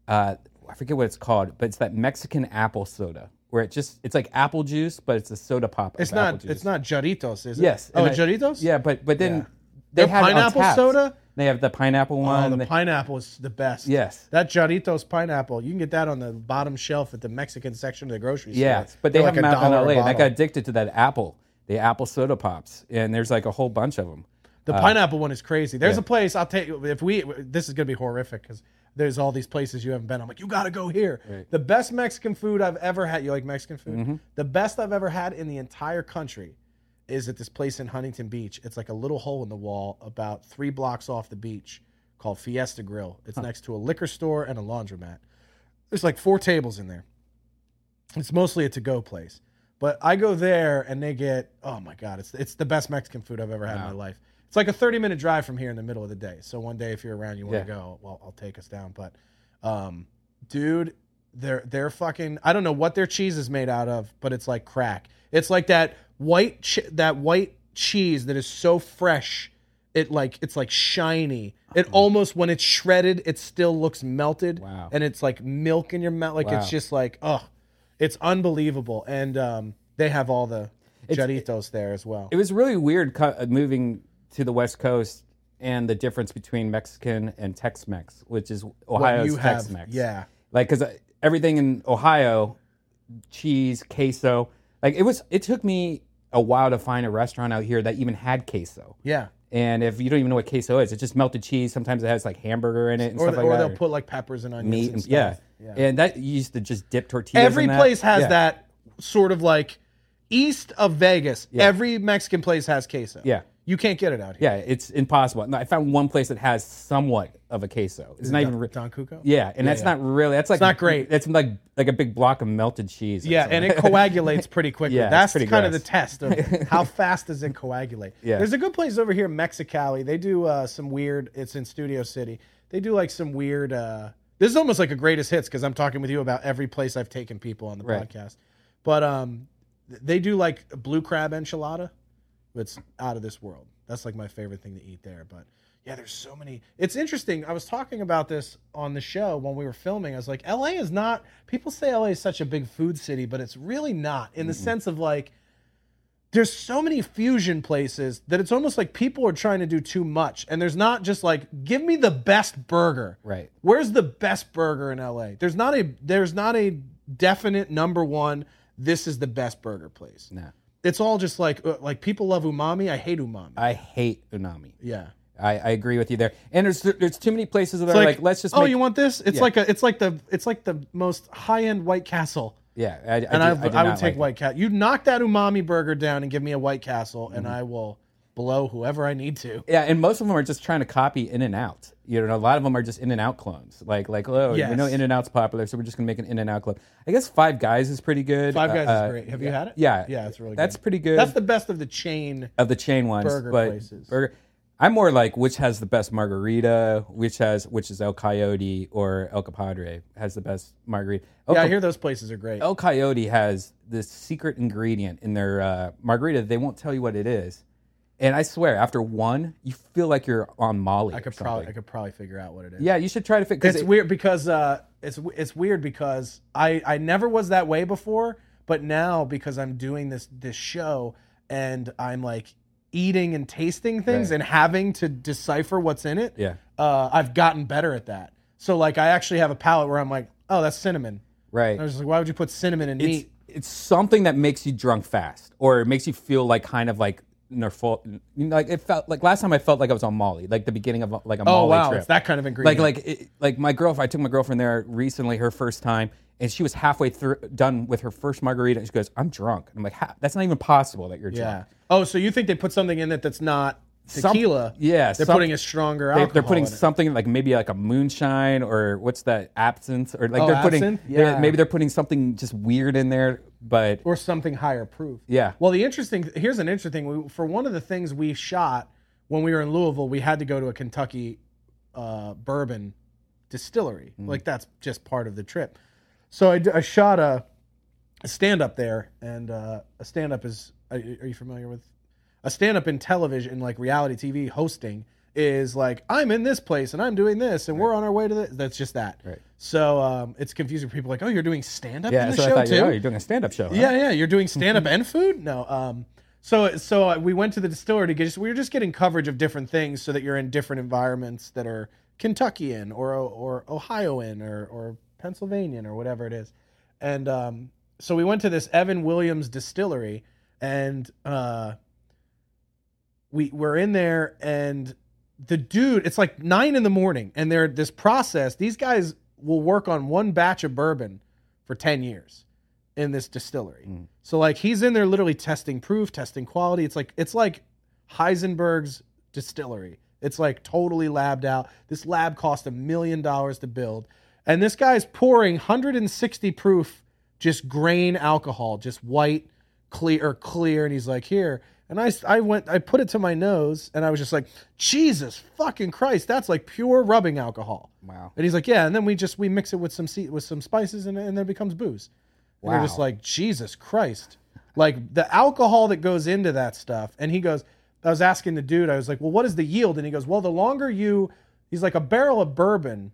uh, I forget what it's called, but it's that Mexican apple soda where it just it's like apple juice, but it's a soda pop. It's not. It's not Jarritos, is it? Yes. Oh, I- Jarritos. Yeah, but but then Yeah. they Their had pineapple soda? They have the pineapple oh, one. Oh, the pineapple is the best. Yes. that Jarritos pineapple. You can get that on the bottom shelf at the Mexican section of the grocery store. Yes, but they For have like them out in LA, and I got addicted to that apple, the apple soda pops, and there's like a whole bunch of them. The uh, pineapple one is crazy. There's yeah. a place I'll take you if we. This is gonna be horrific because there's all these places you haven't been. I'm like, you gotta go here. The best Mexican food I've ever had. You like Mexican food? Mm-hmm. The best I've ever had in the entire country is at this place in Huntington Beach. It's like a little hole in the wall about three blocks off the beach called Fiesta Grill. It's next to a liquor store and a laundromat. There's like four tables in there. It's mostly a to-go place. But I go there and they get oh my god, it's it's the best Mexican food I've ever had in my life. It's like a 30 minute drive from here in the middle of the day. So one day if you're around, you want to go, well, I'll take us down. But um, dude, they're they're fucking. I don't know what their cheese is made out of, but it's like crack. It's like that white che- that white cheese that is so fresh. It like it's like shiny. It almost when it's shredded, it still looks melted. Wow. And it's like milk in your mouth. Like it's just like oh, it's unbelievable. And um, they have all the Jarritos there as well. It was really weird co- uh, moving to the West Coast and the difference between Mexican and Tex-Mex, which is Ohio's have, Tex-Mex. yeah. like because uh, everything in Ohio, cheese, queso, like it was. It took me a while to find a restaurant out here that even had queso. yeah. And if you don't even know what queso is, it's just melted cheese. Sometimes it has like hamburger in it and Or, stuff they, like or that. they'll put like peppers and onions meat and and stuff. yeah. Yeah. And that you used to just dip tortillas. Every in that. place has Yeah. that sort of like east of Vegas. Yeah. Every Mexican place has queso. Yeah. You can't get it out here. Yeah, it's impossible. No, I found one place that has somewhat of a queso. It's not Don, even. Re- Don Cuco? yeah, and that's yeah. not really. That's like not great. That's like like a big block of melted cheese. Yeah, and it coagulates pretty quickly. Yeah, That's pretty kind of the test of how fast does it coagulate. Yeah. There's a good place over here, Mexicali. They do uh, some weird. It's in Studio City. They do like some weird. Uh, this is almost like a greatest hits because I'm talking with you about every place I've taken people on the Right. podcast. But um, they do like blue crab enchilada. It's out of this world. That's like my favorite thing to eat there. But yeah, there's so many. It's interesting. I was talking about this on the show when we were filming. I was like, LA is not. People say LA is such a big food city, but it's really not in the sense of like. There's so many fusion places that it's almost like people are trying to do too much. And there's not just like, give me the best burger. Right. Where's the best burger in LA? There's not a there's not a definite number one. This is the best burger place. Nah. It's all just like uh, like people love umami. I hate umami. I hate unami. yeah. I, I agree with you there. And there's there's too many places that It's are like, let's just oh, make, you want this? It's Yeah. like a, it's like the, it's like the most high end White Castle. yeah. I, I, and I, I, I, would take like. White Castle. You knock that umami burger down and give me a White Castle, Mm-hmm. and I will blow whoever I need to. Yeah, and most of them are just trying to copy In and Out. You know, a lot of them are just In and Out clones. Like, like, oh, we know In and Out's popular, so we're just gonna make an In and Out clone. I guess Five Guys is pretty good. Five Guys Uh, is great. Have you had it? Yeah, yeah, it's really. Good. That's good. pretty good. That's the best of the chain. of the chain ones, burger but places. burger. I'm more like which has the best margarita, which has which is El Coyote or El Compadre has the best margarita. El, Yeah, I hear those places are great. El Coyote has this secret ingredient in their uh, margarita. They won't tell you what it is, and I swear, after one, you feel like you're on Molly. I could probably, I could probably figure out what it is. Yeah, you should try to fit. Cause it's it- weird because uh, it's it's weird because I I never was that way before, but now because I'm doing this this show and I'm like eating and tasting things Right. and having to decipher what's in it. Yeah. uh, I've gotten better at that. So like I actually have a palate where I'm like, oh, that's cinnamon. Right. I was like, why would you put cinnamon in It's meat? it's something that makes you drunk fast, or it makes you feel like kind of like nerful. Like it felt like last time I felt like I was on Molly, like the beginning of like a Oh Molly wow, trip. it's that kind of like ingredient. like it, like my girlfriend. I took my girlfriend there recently, her first time, and she was halfway through done with her first margarita, and she goes, "I'm drunk." And I'm like, "Ha- "That's not even possible that you're yeah. drunk." Oh, so you think they put something in it that's not Some- tequila? yeah, they're some- putting a stronger They, alcohol. they're putting something like maybe like a moonshine or what's that absinthe or like Oh, they're putting absinthe? they're- Yeah. maybe they're putting something just weird in there, but or something higher proof. Yeah. Well, the interesting here's an interesting we, for one of the things we shot when we were in Louisville, we had to go to a Kentucky uh, bourbon distillery. Mm. Like that's just part of the trip. So I shot a, a stand up there, and uh, a stand up is are you are you familiar with a stand up in television, like reality TV hosting? Is like I'm in this place and I'm doing this and we're on our way to this. That's just that. Right. So um, it's confusing for people. Like, oh, you're doing stand up yeah. in the So I show thought, too. oh, you're doing a stand-up show. huh? Yeah, yeah. You're doing stand up and food? No. Um. So so uh, we went to the distillery to get. We were just getting coverage of different things so that you're in different environments that are Kentuckian or or Ohioan or or Pennsylvanian or whatever it is, and um. So we went to this Evan Williams distillery, and uh. We were in there and the dude, it's like nine in the morning, and they're this process. These guys will work on one batch of bourbon for ten years in this distillery. Mm. So like he's in there literally testing proof, testing quality. It's like it's like Heisenberg's distillery. It's like totally labbed out. This lab cost a million dollars to build. And this guy's pouring 160 proof just grain alcohol, just white, clear clear and he's like, "Here." And I, I went I put it to my nose and I was just like, "Jesus fucking Christ, that's like pure rubbing alcohol." Wow. And he's like, "Yeah." And then we just we mix it with some se- with some spices and, and then it becomes booze. And we're just like, Jesus Christ. Like the alcohol that goes into that stuff. And he goes, I was asking the dude, I was like, well, what is the yield? And he goes, well, the longer you, he's like, a barrel of bourbon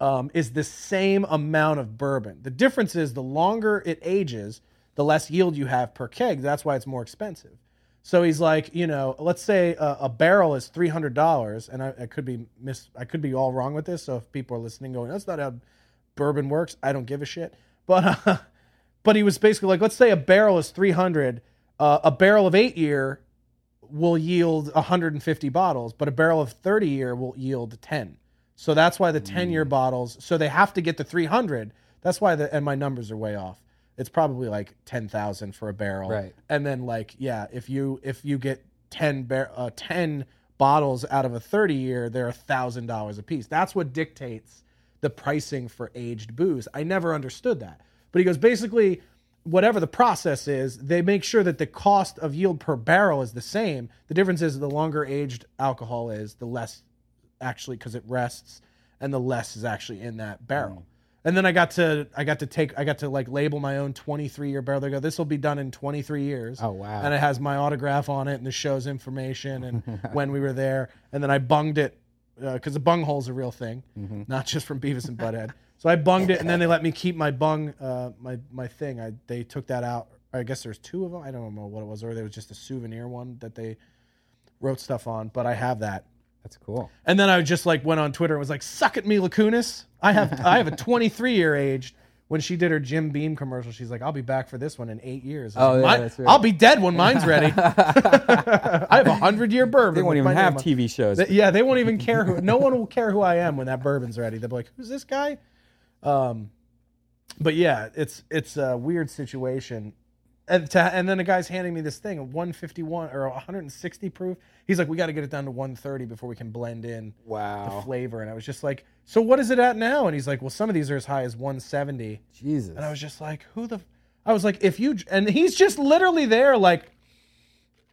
um, is the same amount of bourbon. The difference is the longer it ages, the less yield you have per keg. That's why it's more expensive. So he's like, you know, let's say a, a barrel is three hundred dollars, and I, I could be miss, I could be all wrong with this. So if people are listening, going, that's not how bourbon works, I don't give a shit. But uh, but he was basically like, let's say a barrel is three hundred, uh, a barrel of eight year will yield 150 bottles, but a barrel of 30 year will yield 10. So that's why the 10 Mm. year bottles, so they have to get to 300. That's why the, and my numbers are way off. It's probably like 10,000 for a barrel. Right. And then like, yeah, if you, if you get 10 bar, uh, 10 bottles out of a 30 year, they're a thousand dollars a piece. That's what dictates the pricing for aged booze. I never understood that. But he goes, basically, whatever the process is, they make sure that the cost of yield per barrel is the same. The difference is the longer aged alcohol is, the less actually because it rests, and the less is actually in that barrel. And then I got to I got to take I got to like label my own 23 year barrel. They go, this will be done in 23 years. Oh, wow. And it has my autograph on it and the show's information and when we were there. And then I bunged it because the bung hole's a real thing, Mm-hmm. not just from Beavis and Butthead. So I bunged it, and then they let me keep my bung, uh, my my thing. I they took that out. I guess there's two of them. I don't know what it was, or there was just a souvenir one that they wrote stuff on. But I have that. That's cool. And then I just like went on Twitter and was like, "Suck at Mila Kunis. I have I have a 23 year aged when she did her Jim Beam commercial, she's like, "I'll be back for this one in eight years." I was Oh, like, yeah, "Mine- that's right. I'll be dead when mine's ready. I have a hundred year bourbon. They won't with even my have name on- TV shows. Yeah, they won't even care who. No one will care who I am when that bourbon's ready. They'll be like, "Who's this guy?" Um, but yeah, it's it's a weird situation. And, to, and then the guy's handing me this thing, a 151 or 160 proof. He's like, "We got to get it down to 130 before we can blend in the flavor." And I was just like, "So what is it at now?" And he's like, "Well, some of these are as high as 170." Jesus. And I was just like, "Who the?" f-" I was like, "If you," and he's just literally there, like,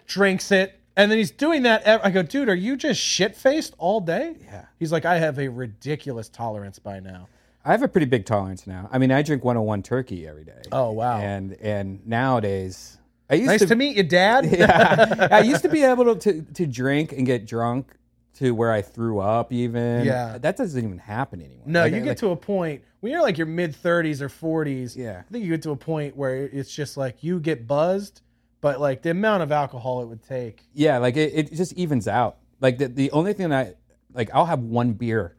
drinks it, and then he's doing that. I go, "Dude, are you just shit faced all day?" Yeah. He's like, "I have a ridiculous tolerance by now." I have a pretty big tolerance now. I mean, I drink 101 turkey every day. Oh, wow. And and nowadays, I used Nice to, to meet you, Dad. yeah, I used to be able to, to drink and get drunk to where I threw up. Even Yeah. that doesn't even happen anymore. No, Like, you get like- to a point when you're like your mid 30s or 40s. Yeah. I think you get to a point where it's just like you get buzzed, but like the amount of alcohol it would take. yeah, like it, it just evens out. Like the the only thing that like I'll have one beer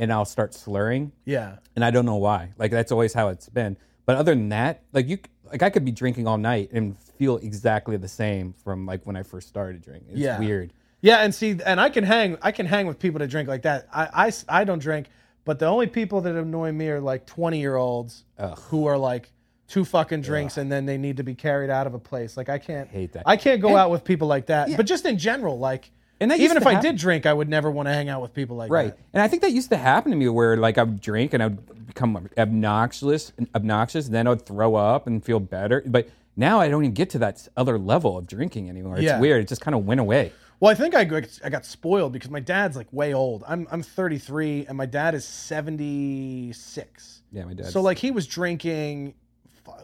and I'll start slurring. Yeah. and I don't know why. Like that's always how it's been. But other than that, like you, like I could be drinking all night and feel exactly the same from like when I first started drinking. It's Yeah. weird. Yeah, and see, and I can hang, I can hang with people that drink like that. I, I, I don't drink, but the only people that annoy me are like twenty year olds who are like two fucking drinks and then they need to be carried out of a place. Like I can't Hate that. I can't go out with people like that. But just in general, like, And even if I did drink, I would never want to hang out with people like Right. that. Right. And I think that used to happen to me where like I would drink and I would become obnoxious, obnoxious, and then I would throw up and feel better. But now I don't even get to that other level of drinking anymore. It's Yeah. weird. It just kind of went away. Well, I think I got, I got spoiled because my dad's like way old. I'm I'm 33 and my dad is 76. Yeah, my dad. So like he was drinking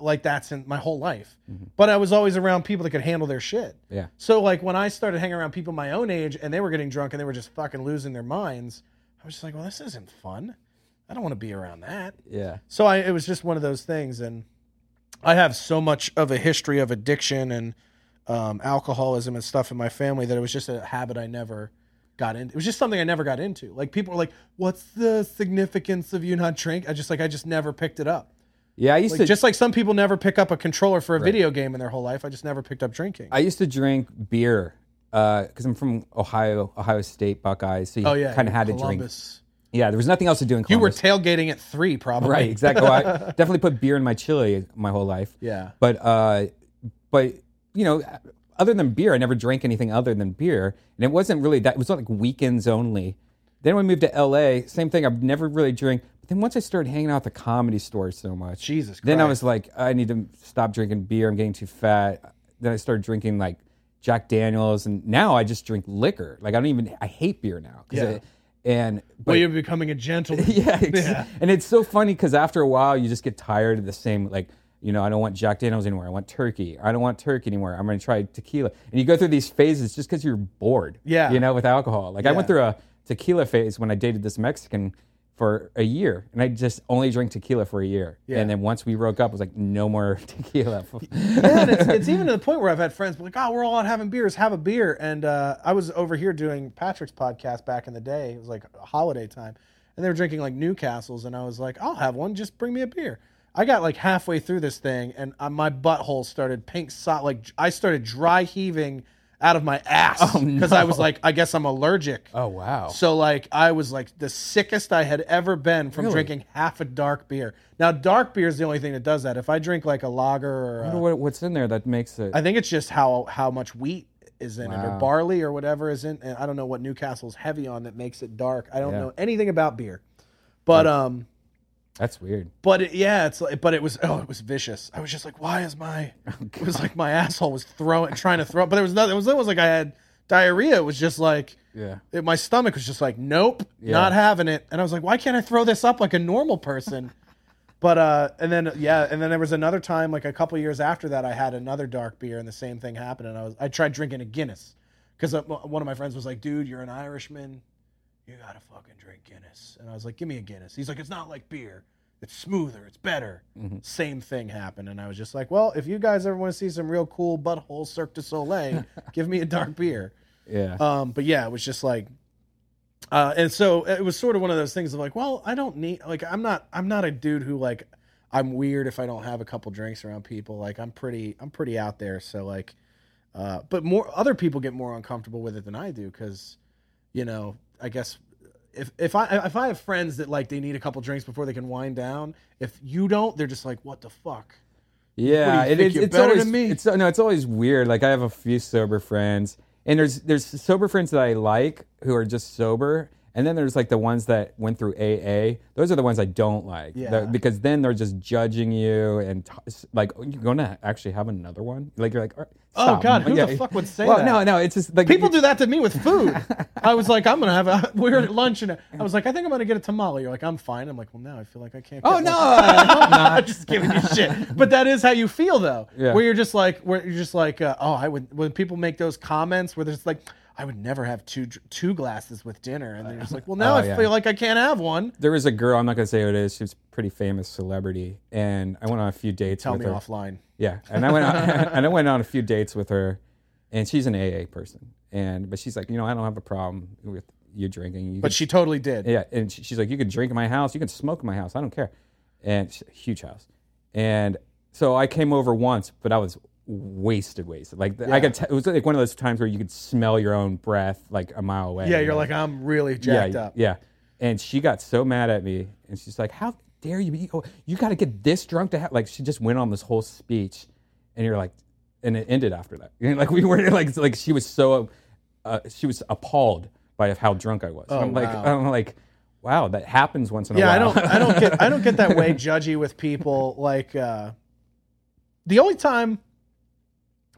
like that's in my whole life. But I was always around people that could handle their shit. yeah. So like when I started hanging around people my own age and they were getting drunk and they were just fucking losing their minds, I was just like, well, this isn't fun. I don't want to be around that. Yeah. So I, it was just one of those things, and I have so much of a history of addiction and um, alcoholism and stuff in my family that it was just a habit I never got into. It was just something I never got into. Like people were like, "What's the significance of you not drink?" I just like I just never picked it up. Yeah. I used Like, to just like some people never pick up a controller for a video game in their whole life, I just never picked up drinking. I used to drink beer because I'm from Ohio, Ohio State Buckeyes. So you oh yeah, kind of had to drink. Yeah, there was nothing else to do in You were tailgating at three, probably. right, exactly. Well, I definitely put beer in my chili my whole life. Yeah. But uh, but you know, other than beer, I never drank anything other than beer, and it wasn't really that. It was like weekends only. Then we moved to L.A., same thing. I've never really drank. But then once I started hanging out at the comedy store so much, Jesus Then I was like, I need to stop drinking beer. I'm getting too fat. Then I started drinking like Jack Daniels, and now I just drink liquor. Like I don't even. I hate beer now. Yeah. I- and but, Well, you're becoming a gentleman. yeah, Yeah. and it's so funny because after a while you just get tired of the same like you know I don't want Jack Daniels anymore. I want turkey. I don't want turkey anymore. I'm going to try tequila. And you go through these phases just because you're bored. Yeah. you know, with alcohol. Like I went through a tequila phase when I dated this Mexican for a year, and I just only drank tequila for a year. Yeah. And then once we broke up, I was like, no more tequila. yeah, and it's, it's even to the point where I've had friends be like, "Oh, we're all out having beers. Have a beer." And uh, I was over here doing Patrick's podcast back in the day. It was like holiday time, and they were drinking like Newcastles, and I was like, "I'll have one. Just bring me a beer." I got like halfway through this thing, and uh, my butthole started pink. So- like I started dry heaving out of my ass because I was like, "I guess I'm allergic." oh wow. So like I was like the sickest I had ever been from Really? drinking half a dark beer. Now dark beer is the only thing that does that. If I drink like a lager or I a, what, what's in there that makes it. I think it's just how how much wheat is in it or barley or whatever is in. And I don't know what Newcastle's heavy on that makes it dark. I don't Yeah. know anything about beer, but um, That's weird. but it, yeah, it's like, but it was oh, it was vicious. I was just like, why is my? it was like my asshole was throwing, trying to throw, but there was nothing. It was was like I had diarrhea. It was just like. Yeah. It, my stomach was just like, nope, Yeah. not having it. And I was like, why can't I throw this up like a normal person? but uh, and then yeah, and then there was another time, like a couple years after that, I had another dark beer, and the same thing happened. And I was I tried drinking a Guinness because one of my friends was like, dude, you're an Irishman, you gotta fucking drink Guinness. And I was like, give me a Guinness. He's like, it's not like beer. It's smoother. It's better. Same thing happened, and I was just like, well, if you guys ever want to see some real cool butthole Cirque du Soleil, give me a dark beer. Yeah. Um, but yeah, it was just like, uh, and so it was sort of one of those things of like, well, I don't need like I'm not I'm not a dude who like I'm weird if I don't have a couple drinks around people. Like I'm pretty I'm pretty out there. So like, uh, but more other people get more uncomfortable with it than I do because, you know, I guess if if I if I have friends that like they need a couple drinks before they can wind down, if you don't, they're just like, what the fuck. Yeah, What do you it, you're it's better always than me? it's no, it's always weird. Like I have a few sober friends, and there's there's sober friends that I like who are just sober, and then there's like the ones that went through AA. Those are the ones I don't like, Yeah. The- because then they're just judging you and t- like "Oh, you're going to actually have another one. Like you're like, "All right, Oh, stop." God, who the fuck would say well, that? no, no, it's just like People do that to me with food. I was like, I'm gonna have a. We were at lunch and I was like, I think I'm gonna get a tamale. You're like, I'm fine. I'm like, well, now I feel like I can't. Oh get no. I'm not. I'm just giving you shit. But that is how you feel, though. Yeah. Where you're just like, where you're just like, uh, oh, I would. When people make those comments, where there's like, I would never have two two glasses with dinner, and they're just like, well, now Oh, I yeah. feel like I can't have one. There was a girl. I'm not gonna say who it is. She was a pretty famous celebrity, and I went on a few dates. Tell with me her. offline. Yeah, and I went on, and I went on a few dates with her, and she's an AA person, and but she's like, you know, I don't have a problem with you drinking. You But can- she totally did. yeah, and she, she's like, you can drink in my house, you can smoke in my house, I don't care, and huge house, and so I came over once, but I was wasted, wasted. Like I could, t- it was like one of those times where you could smell your own breath like a mile away. Yeah, you you're like, I'm really jacked yeah, up. Yeah. And she got so mad at me, and she's like, "How dare you? be- oh, You got to get this drunk to have." Like she just went on this whole speech, and you're like, and it ended after that. Know, like we were like, like she was so, uh, she was appalled by how drunk I was. Oh, I'm like, wow. I'm like, wow, that happens once in a while. yeah, I don't, I don't get, I don't get that way judgy with people. Like, uh, the only time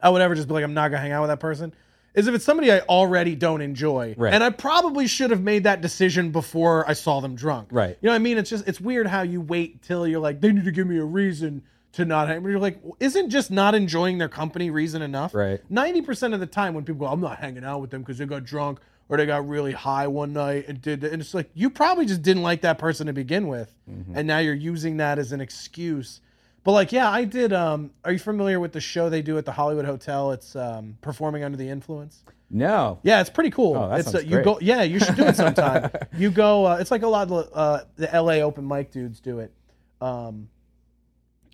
I would ever just be like, I'm not gonna hang out with that person, is if it's somebody I already don't enjoy, Right. and I probably should have made that decision before I saw them drunk. Right. You know what I mean? It's just, it's weird how you wait till you're like, they need to give me a reason to not hang. But you're like, isn't just not enjoying their company reason enough? Right. Ninety percent of the time, when people go, I'm not hanging out with them because they got drunk or they got really high one night and did, and it's like you probably just didn't like that person to begin with, mm-hmm. and now you're using that as an excuse. But like, yeah, I did. Um, are you familiar with the show they do at the Hollywood Hotel? It's um, performing under the influence. no. Yeah, it's pretty cool. Oh, that it's sounds you great. go. Yeah, you should do it sometime. you go. Uh, it's like a lot of uh, the L.A. open mic dudes do it. Um,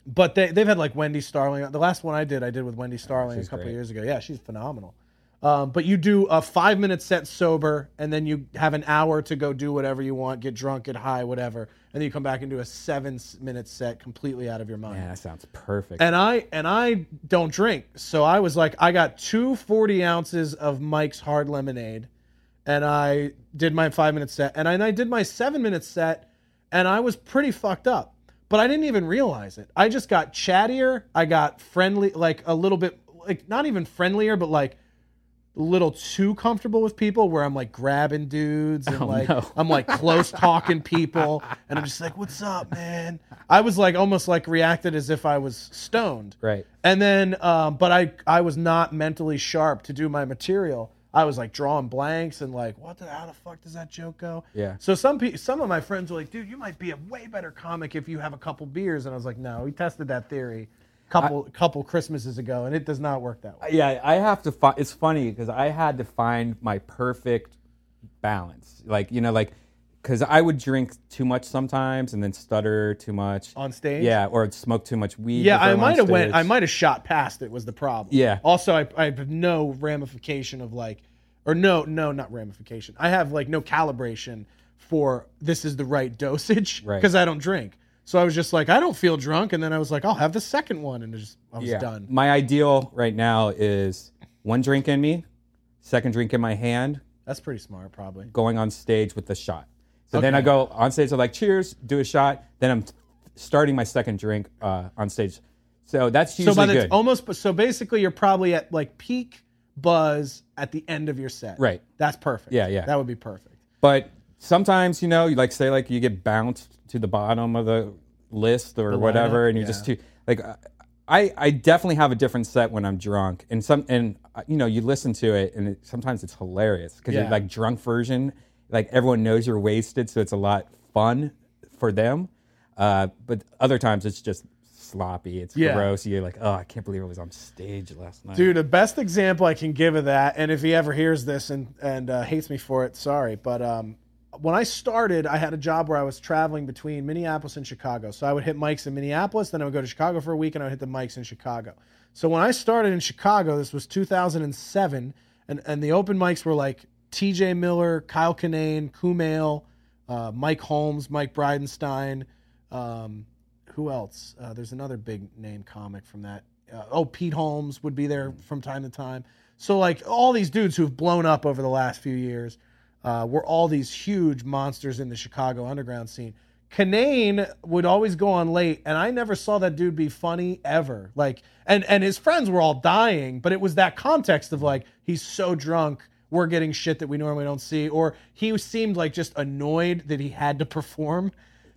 but they they've had like Wendy Starling. The last one I did, I did with Wendy Starling a couple years ago. Yeah, she's phenomenal. Um, but you do a five minute set sober, and then you have an hour to go do whatever you want, get drunk, get high, whatever, and then you come back and do a seven minute set completely out of your mind Man, that sounds perfect. and I and I don't drink, so I was like, I got two 40 ounces of Mike's hard lemonade, and I did my five minute set, and I, and I did my seven minute set, and I was pretty fucked up, but I didn't even realize it. I just got chattier, I got friendly, like a little bit, like not even friendlier, but like little too comfortable with people where I'm like grabbing dudes and like no. I'm like close talking people and I'm just like, what's up, man? I was like almost like reacted as if I was stoned. right. And then um, but I I was not mentally sharp to do my material. I was like drawing blanks and like, what the how the fuck does that joke go? Yeah. So some pe- some of my friends were like, dude, you might be a way better comic if you have a couple beers. And I was like, no, we tested that theory couple couple Christmases ago, and it does not work that way. yeah, I have to find. It's funny because I had to find my perfect balance. Like you know, like because I would drink too much sometimes and then stutter too much On stage? Yeah, or smoke too much weed. Yeah, I might have went. I might have shot past it. Was the problem? Yeah. Also, I, I have no ramification of like, or no, no, not ramification. I have like no calibration for this is the right dosage Right. because I don't drink. So I was just like, I don't feel drunk, and then I was like, I'll have the second one, and just I was Yeah. done. My ideal right now is one drink in me, second drink in my hand, That's pretty smart, probably. going on stage with the shot. So then I go on stage, I'm like, cheers, do a shot. Then I'm starting my second drink uh, on stage. So that's So usually by the good. almost, so basically, you're probably at like peak buzz at the end of your set. Right. That's perfect. Yeah, yeah. That would be perfect. But sometimes, you know, you like say like you get bounced to the bottom of the list or The whatever, lineup, and you're yeah. just too like. I I definitely have a different set when I'm drunk, and some and uh, you know you listen to it, and it, sometimes it's hilarious because Yeah. like drunk version, like everyone knows you're wasted, so it's a lot fun for them. Uh, but other times it's just sloppy, it's Yeah. gross. You're like, oh, I can't believe I was on stage last night. Dude, the best example I can give of that, and if he ever hears this and and uh, hates me for it, sorry, but um, when I started, I had a job where I was traveling between Minneapolis and Chicago. So I would hit mics in Minneapolis, then I would go to Chicago for a week, and I would hit the mics in Chicago. So when I started in Chicago, this was 2007, and, and the open mics were like TJ Miller, Kyle Kinane, Kumail, uh, Mike Holmes, Mike Bridenstine. Um, who else? Uh, there's another big name comic from that. Uh, oh, Pete Holmes would be there from time to time. So like all these dudes who've blown up over the last few years uh, were all these huge monsters in the Chicago underground scene. Kinane would always go on late, and I never saw that dude be funny ever. Like, and and his friends were all dying, but it was that context of like he's so drunk, we're getting shit that we normally don't see, or he seemed like just annoyed that he had to perform.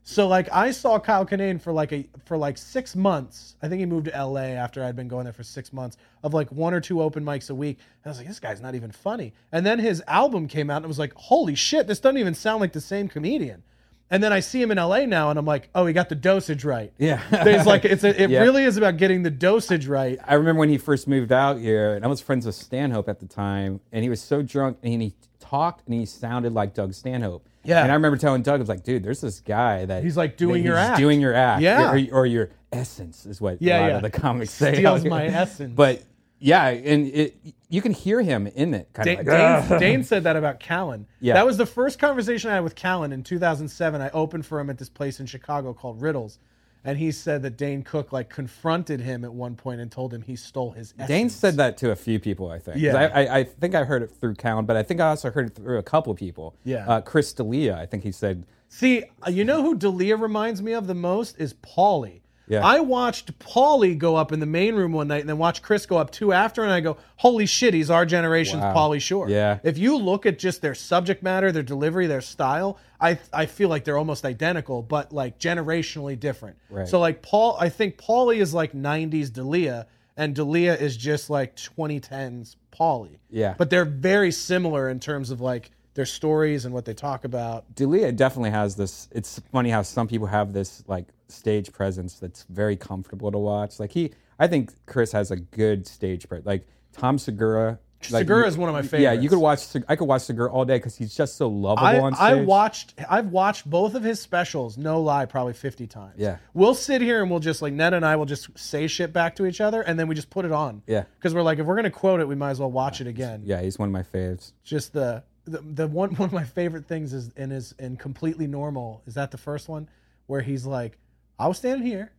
So like I saw Kyle Kinane for like a for like six months. I think he moved to LA after I'd been going there for six months of like one or two open mics a week. And I was like, this guy's not even funny. And then his album came out and it was like, holy shit, this doesn't even sound like the same comedian. And then I see him in LA now and I'm like, oh, he got the dosage right. Yeah. There's like it's a, it Yeah. really is about getting the dosage right. I remember when he first moved out here, and I was friends with Stanhope at the time, and he was so drunk, and he talked, and he sounded like Doug Stanhope. Yeah. And I remember telling Doug, I was like, dude, there's this guy that He's, like, doing your he's act. doing your act, Yeah. or, or your essence is what Yeah, a lot yeah. of the comics say. Steals my essence. But yeah, and it you can hear him in it, kind Dane, of like, Dane, Dane said that about Callan. Yeah. That was the first conversation I had with Callan in 2007. I opened for him at this place in Chicago called Riddles. And he said that Dane Cook like confronted him at one point and told him he stole his essence. Dane said that to a few people, I think. Yeah. I, I, I think I heard it through Callan, but I think I also heard it through a couple people. Yeah. Uh, Chris D'Elia, I think he said, See, uh, you know who D'Elia reminds me of the most is Pauly. Yeah. I watched Pauly go up in the main room one night and then watch Chris go up two after, and I go, holy shit, he's our generation's Wow. Pauly Shore. Yeah. If you look at just their subject matter, their delivery, their style, I I feel like they're almost identical, but like generationally different. Right. So like Paul, I think Pauly is like '90s D'Elia, and D'Elia is just like 2010s Pauly. Yeah. But they're very similar in terms of like their stories and what they talk about. D'Elia definitely has this. It's funny how some people have this like stage presence that's very comfortable to watch. Like he, I think Chris has a good stage presence. Like Tom Segura. like, Segura is one of my favorites. Yeah, you could watch. I could watch Segura all day because he's just so lovable I, on stage. I watched I've watched both of his specials, no lie, probably 50 times. Yeah. We'll sit here and we'll just like Ned and I will just say shit back to each other and then we just put it on. Yeah. Because we're like, if we're gonna quote it, we might as well watch it again. Yeah, he's one of my faves. Just the the, the one one of my favorite things is in his in completely normal, is that the first one? Where he's like, I was standing here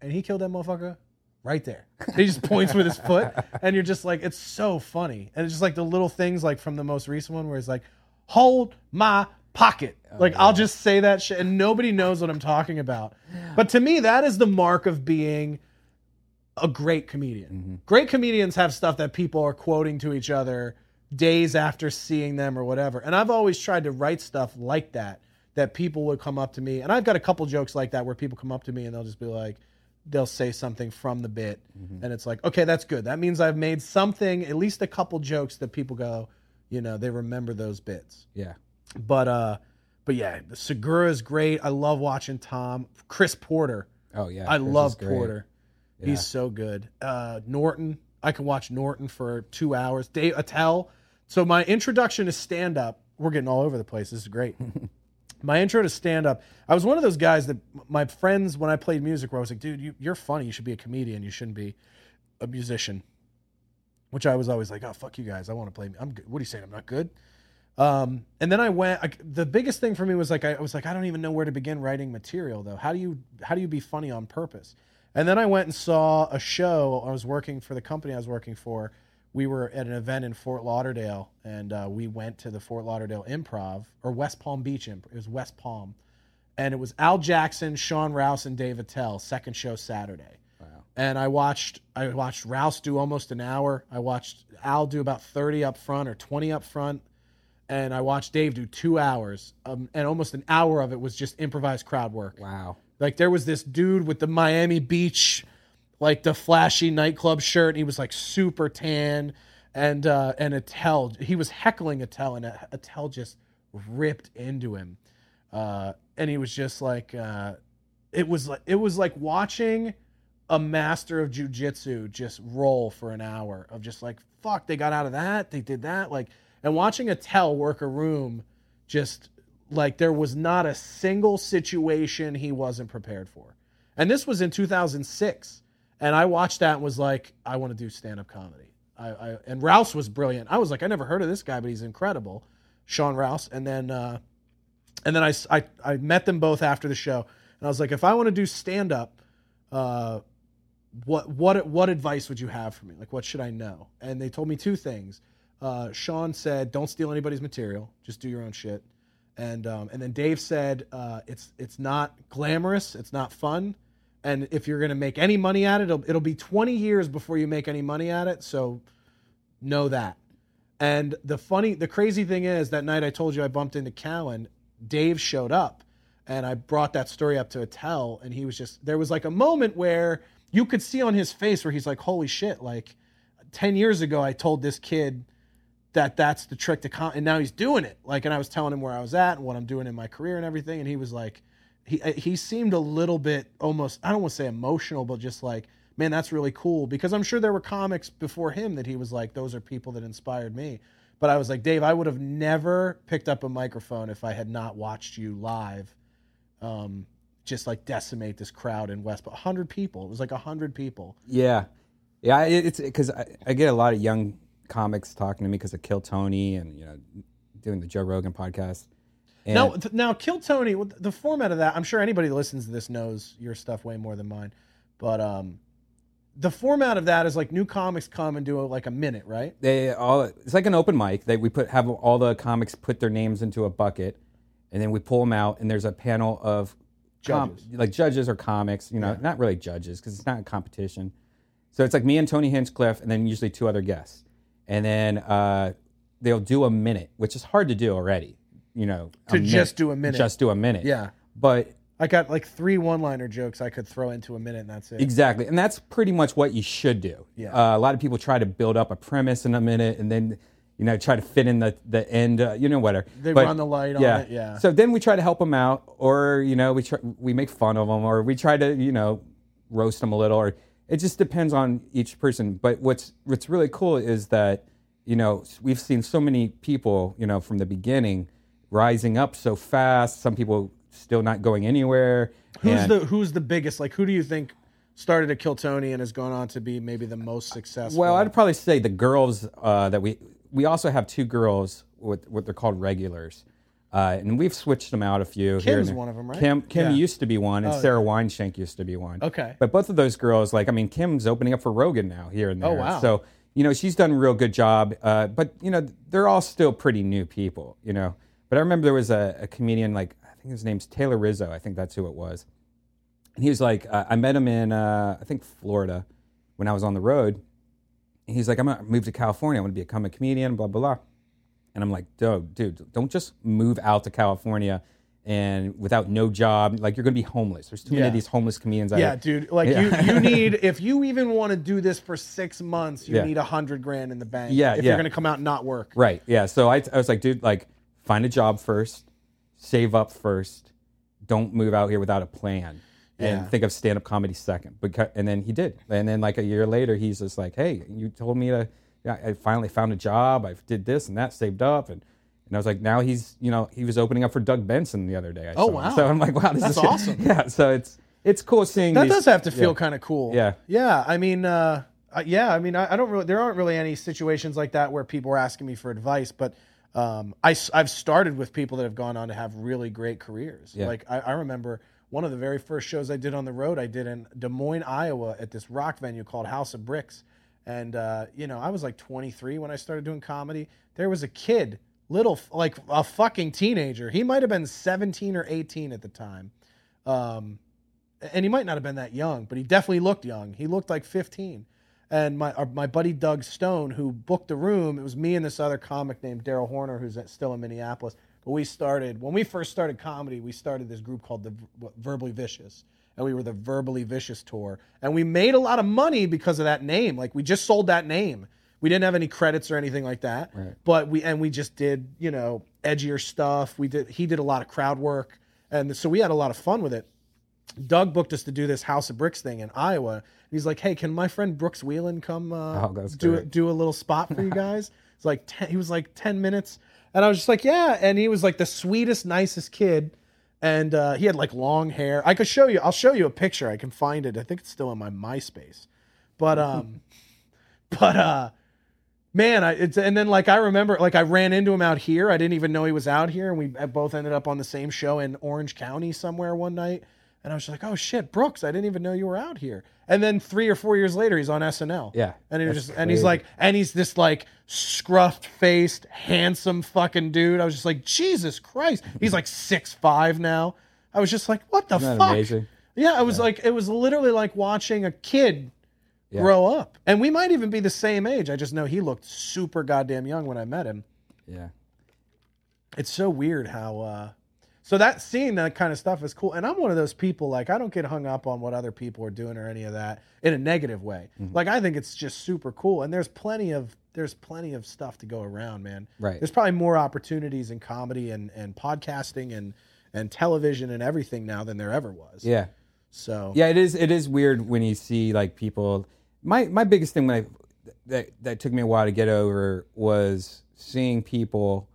and he killed that motherfucker right there. He just points with his foot, and you're just like, it's so funny. And it's just like the little things like from the most recent one where he's like, hold my pocket. Oh, like I'll just say that shit and nobody knows what I'm talking about. But to me, that is the mark of being a great comedian. Mm-hmm. Great comedians have stuff that people are quoting to each other days after seeing them or whatever. And I've always tried to write stuff like that that people would come up to me. And I've got a couple jokes like that where people come up to me and they'll just be like they'll say something from the bit and it's like, "Okay, that's good. That means I've made something, at least a couple jokes that people go, you know, they remember those bits." Yeah. But uh but yeah, the Segura is great. I love watching Tom. Chris Porter. Oh yeah. I Chris love. Porter. Yeah. He's so good. Uh, Norton, I can watch Norton for two hours. Dave Attell. So my introduction to stand up, we're getting all over the place. This is great. my intro to stand up, I was one of those guys that my friends when I played music were always like, dude, you, you're funny. You should be a comedian. You shouldn't be a musician. Which I was always like, oh fuck you guys. I want to play. I'm good. What are you saying? I'm not good. Um, and then I went. I, the biggest thing for me was like I, I was like I don't even know where to begin writing material though. How do you how do you be funny on purpose? And then I went and saw a show. I was working for the company I was working for. We were at an event in Fort Lauderdale, and uh, we went to the Fort Lauderdale Improv or West Palm Beach Improv. It was West Palm, and it was Al Jackson, Sean Rouse, and Dave Attell. Second show Saturday and I watched I watched Rouse do almost an hour. I watched Al do about thirty up front or twenty up front, and I watched Dave do two hours. Um, and almost an hour of it was just improvised crowd work. Wow. Like there was this dude with the Miami Beach, like the flashy nightclub shirt. And he was like super tan, and uh, and Attell he was heckling Attell, and Attell just ripped into him, uh, and he was just like, uh, it was like it was like watching a master of jujitsu just roll for an hour of just like fuck they got out of that they did that like and watching Attell work a room just Like there was not a single situation he wasn't prepared for. And this was in 2006. And I watched that and was like, I want to do stand up comedy. I, I and Rouse was brilliant. I was like, I never heard of this guy, but he's incredible, Sean Rouse. And then uh, and then I, I, I met them both after the show, and I was like, if I want to do stand up, uh, what what what advice would you have for me? Like, what should I know? And they told me two things. Uh, Sean said, don't steal anybody's material, just do your own shit. And um, and then Dave said, uh, it's it's not glamorous, it's not fun, and if you're gonna make any money at it, it'll, it'll be 20 years before you make any money at it. So know that. And the funny, the crazy thing is that night I told you I bumped into Cowan. Dave showed up, and I brought that story up to Attell, and he was just there was like a moment where you could see on his face where he's like, "Holy shit!" Like ten years ago, I told this kid that that's the trick to con, and now he's doing it. Like, and I was telling him where I was at and what I'm doing in my career and everything, and he was like, he he seemed a little bit almost I don't want to say emotional, but just like, man, that's really cool because I'm sure there were comics before him that he was like, those are people that inspired me. But I was like, Dave, I would have never picked up a microphone if I had not watched you live. Um, just like decimate this crowd in West, but 100 people. It was like 100 people. Yeah, yeah. it- It's because I, I get a lot of young comics talking to me because of Kill Tony and you know doing the Joe Rogan podcast. And now, th- now, Kill Tony. The format of that, I'm sure anybody that listens to this knows your stuff way more than mine. But um, the format of that is like new comics come and do a, like a minute, right? they all it's like an open mic. They we put have all the comics put their names into a bucket, and then we pull them out, and there's a panel of com- Judges. like judges or comics. You know, not really judges because it's not a competition. So it's like me and Tony Hinchcliffe, and then usually two other guests, and then uh, they'll do a minute, which is hard to do already. You know, To just do a minute. just do a minute. Yeah. but I got like three one-liner jokes I could throw into a minute, and that's it. Exactly, and that's pretty much what you should do. Yeah. Uh, a lot of people try to build up a premise in a minute, and then you know try to fit in the the end. Uh, you know, whatever. They run the light on it, yeah. So then we try to help them out, or you know we try, we make fun of them, or we try to you know roast them a little, or it just depends on each person. But what's what's really cool is that you know we've seen so many people you know from the beginning rising up so fast. Some people still not going anywhere. Who's and- the Who's the biggest? Like, who do you think started at Kill Tony and has gone on to be maybe the most successful? Well, I'd probably say the girls uh, that we we also have two girls with what they're called regulars, uh, and we've switched them out a few. Kim's one of 'em, right? Kim Kim Yeah. used to be one, and Oh, Sarah Weinshenk used to be one. Okay. but both of those girls, like I mean, Kim's opening up for Rogan now here and there. Oh, wow. So you know she's done a real good job, uh, but you know they're all still pretty new people. You know, but I remember there was a, a comedian like I think his name's Taylor Rizzo. I think that's who it was. And he was like, uh, I met him in, uh, I think, Florida when I was on the road. And he's like, I'm going to move to California. I want to become a comedian, blah, blah, blah. And I'm like, dude, dude, don't just move out to California and without no job. Like, you're going to be homeless. There's too many of these homeless comedians out yeah, here. dude. Like Yeah. you, you need if you even want to do this for six months, you Yeah. need a hundred grand in the bank. Yeah, if yeah. you're gonna come out and not work. Right. Yeah. So I, I was like, dude, like, find a job first, save up first, don't move out here without a plan. And Yeah. think of stand up comedy second. Because, and then he did. And then, like, a year later, he's just like, hey, you told me to, I finally found a job. I did this and that, saved up. And, and I was like, now he's, you know, he was opening up for Doug Benson the other day. I Oh, saw him. wow. So I'm like, wow, this That's is awesome. Yeah. So it's, it's cool seeing That these- does have to feel yeah. kind of cool. Yeah. Yeah. I mean, uh, uh, yeah. I mean, I, I don't really. There aren't really any situations like that where people are asking me for advice, but. Um, I, have started with people that have gone on to have really great careers. Yeah. Like I, I remember one of the very first shows I did on the road, I did in Des Moines, Iowa, at this rock venue called House of Bricks. And uh, you know, I was like 23 when I started doing comedy. There was a kid, little like a fucking teenager. He might have been 17 or 18 at the time. Um, and he might not have been that young, but he definitely looked young. He looked like 15. And my our, my buddy Doug Stone, who booked the room, it was me and this other comic named Daryl Horner, who's at, still in Minneapolis. But we started when we first started comedy. We started this group called the V- Verbally Vicious, and we were the Verbally Vicious tour. And we made a lot of money because of that name. Like we just sold that name. We didn't have any credits or anything like that. right. But we and we just did you know edgier stuff. We did he did a lot of crowd work, and so we had a lot of fun with it. Doug booked us to do this House of Bricks thing in Iowa. He's like, "Hey, can my friend Brooks Wheelan come uh, Oh, do great. do a little spot for you guys?" It's like ten, he was like ten minutes, And I was just like, yeah. And he was like the sweetest, nicest kid. And uh, he had like long hair. I could show you. I'll show you a picture. I can find it. I think it's still in my MySpace. But um, but uh, man, I it's and then like I remember like I ran into him out here. I didn't even know he was out here, and we both ended up on the same show in Orange County somewhere one night. And I was just like, oh shit, Brooks, I didn't even know you were out here. And then three or four years later, he's on SNL. Yeah, and he just and he's like, and he's this like scruffed faced, handsome fucking dude. I was just like, Jesus Christ, he's like six five now. I was just like, what the fuck? amazing? Yeah, I was like, it was literally like watching a kid Yeah. grow up. And we might even be the same age. I just know he looked super goddamn young when I met him. Yeah. It's so weird how uh so that seeing that kind of stuff is cool. And I'm one of those people like I don't get hung up on what other people are doing or any of that in a negative way. Mm-hmm. Like I think it's just super cool. And there's plenty of there's plenty of stuff to go around, man. Right. There's probably more opportunities in comedy and, and podcasting and and television and everything now than there ever was. Yeah. So Yeah, it is. It is weird when you see like people. My my biggest thing when I that that took me a while to get over was seeing people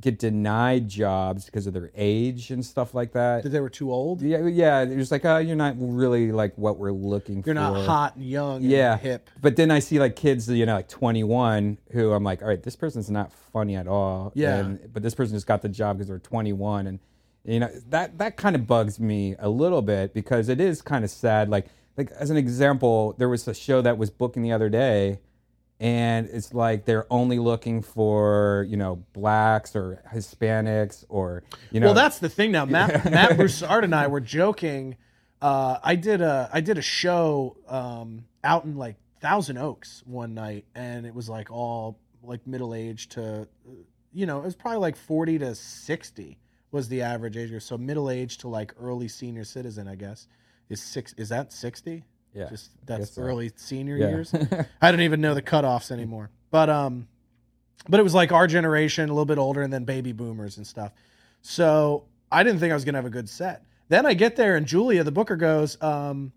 get denied jobs because of their age and stuff like that. that they were too old. Yeah, yeah. It was like, oh, you're not really like what we're looking for. You're for. not hot and young and yeah, hip. But then I see like kids, you know, like 21, who I'm like, all right, this person's not funny at all. Yeah. And, but this person just got the job because they're 21, and you know that that kind of bugs me a little bit because it is kind of sad. Like like as an example, there was a show that was booking the other day. And it's like they're only looking for you know blacks or Hispanics or you know well, that's the thing now. Matt, Matt Broussard and I were joking. Uh, I did a I did a show um, out in like Thousand Oaks one night, and it was like all like middle age to, you know, it was probably like forty to sixty was the average age. So middle age to like early senior citizen, I guess, is six. Is that sixty? Yeah, just that's so. early senior Yeah. years. I don't even know the cutoffs anymore. But um, but it was like our generation, a little bit older, and then baby boomers and stuff. So I didn't think I was gonna have a good set. Then I get there, and Julia, the booker, goes, um,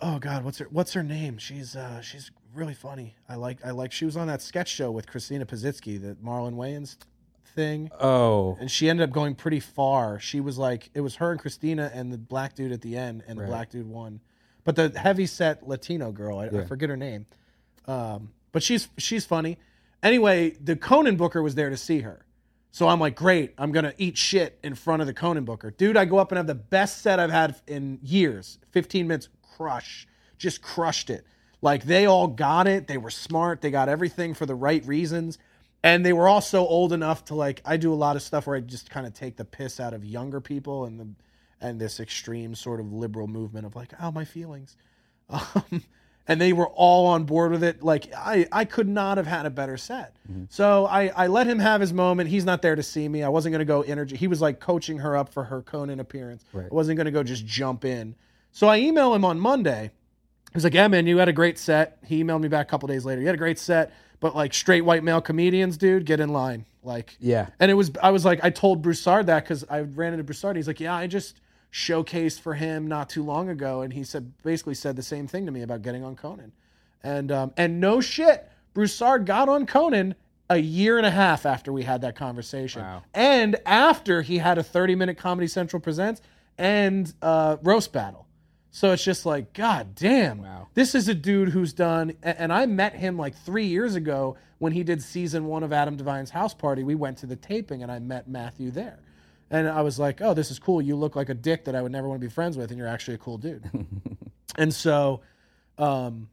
"Oh God, what's her what's her name? She's uh, she's really funny. I like I like. She was on that sketch show with Christina Pazitsky, the Marlon Wayans thing, oh and she ended up going pretty far. She was like, it was her and Christina and the black dude at the end, and the black dude won. But the heavy set Latino girl, I, I forget her name, um, but she's she's funny. Anyway, the Conan Booker was there to see her. So I'm like, great, I'm gonna eat shit in front of the Conan Booker. Dude, I go up and have the best set I've had in years. 15 minutes, crush. Just crushed it. Like they all got it. They were smart. They got everything for the right reasons. And they were also old enough to like I do a lot of stuff where I just kind of take the piss out of younger people and the and this extreme sort of liberal movement of like, oh my feelings. Um, and they were all on board with it. Like I, I could not have had a better set. So I, I let him have his moment. He's not there to see me. I wasn't going to go energy. He was like coaching her up for her Conan appearance. Right. I wasn't going to go just jump in. So I email him on Monday. He's like, yeah, man, you had a great set. He emailed me back a couple days later. You had a great set, but like straight white male comedians, dude, get in line. Like, yeah and it was, I was like, I told Broussard that because I ran into Broussard. He's like, yeah, I just showcased for him not too long ago, and he said basically said the same thing to me about getting on Conan, and um, and no shit, Broussard got on Conan a year and a half after we had that conversation, Wow. and after he had a thirty minute Comedy Central presents and uh, roast battle. So it's just like, God damn. Wow. This is a dude who's done, and I met him like three years ago when he did season one of Adam Devine's House Party. We went to the taping and I met Matthew there. And I was like, oh, this is cool. You look like a dick that I would never want to be friends with, and you're actually a cool dude. and so, um,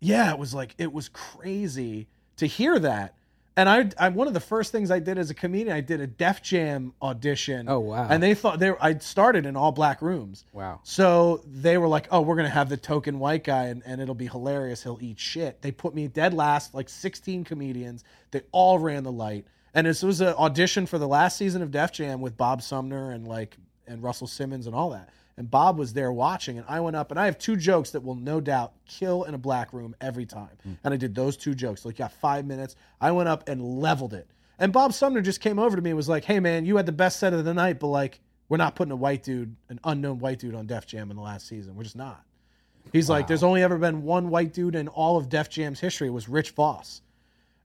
yeah, it was like, it was crazy to hear that. And I, I, one of the first things I did as a comedian, I did a Def Jam audition. Oh, wow. And they thought they, were- I started in all black rooms. wow So they were like, "Oh, we're gonna have the token white guy, and, and it'll be hilarious. He'll eat shit." They put me dead last, like 16 comedians. They all ran the light, and this was an audition for the last season of Def Jam with Bob Sumner and like and Russell Simmons and all that. And Bob was there watching, and I went up, and I have two jokes that will no doubt kill in a black room every time. Hmm. And I did those two jokes. Like, yeah, five minutes. I went up and leveled it. And Bob Sumner just came over to me and was like, "Hey, man, you had the best set of the night, but like." We're not putting a white dude, an unknown white dude, on Def Jam in the last season. We're just not. He's like, there's only ever been one white dude in all of Def Jam's history. It was Rich Voss.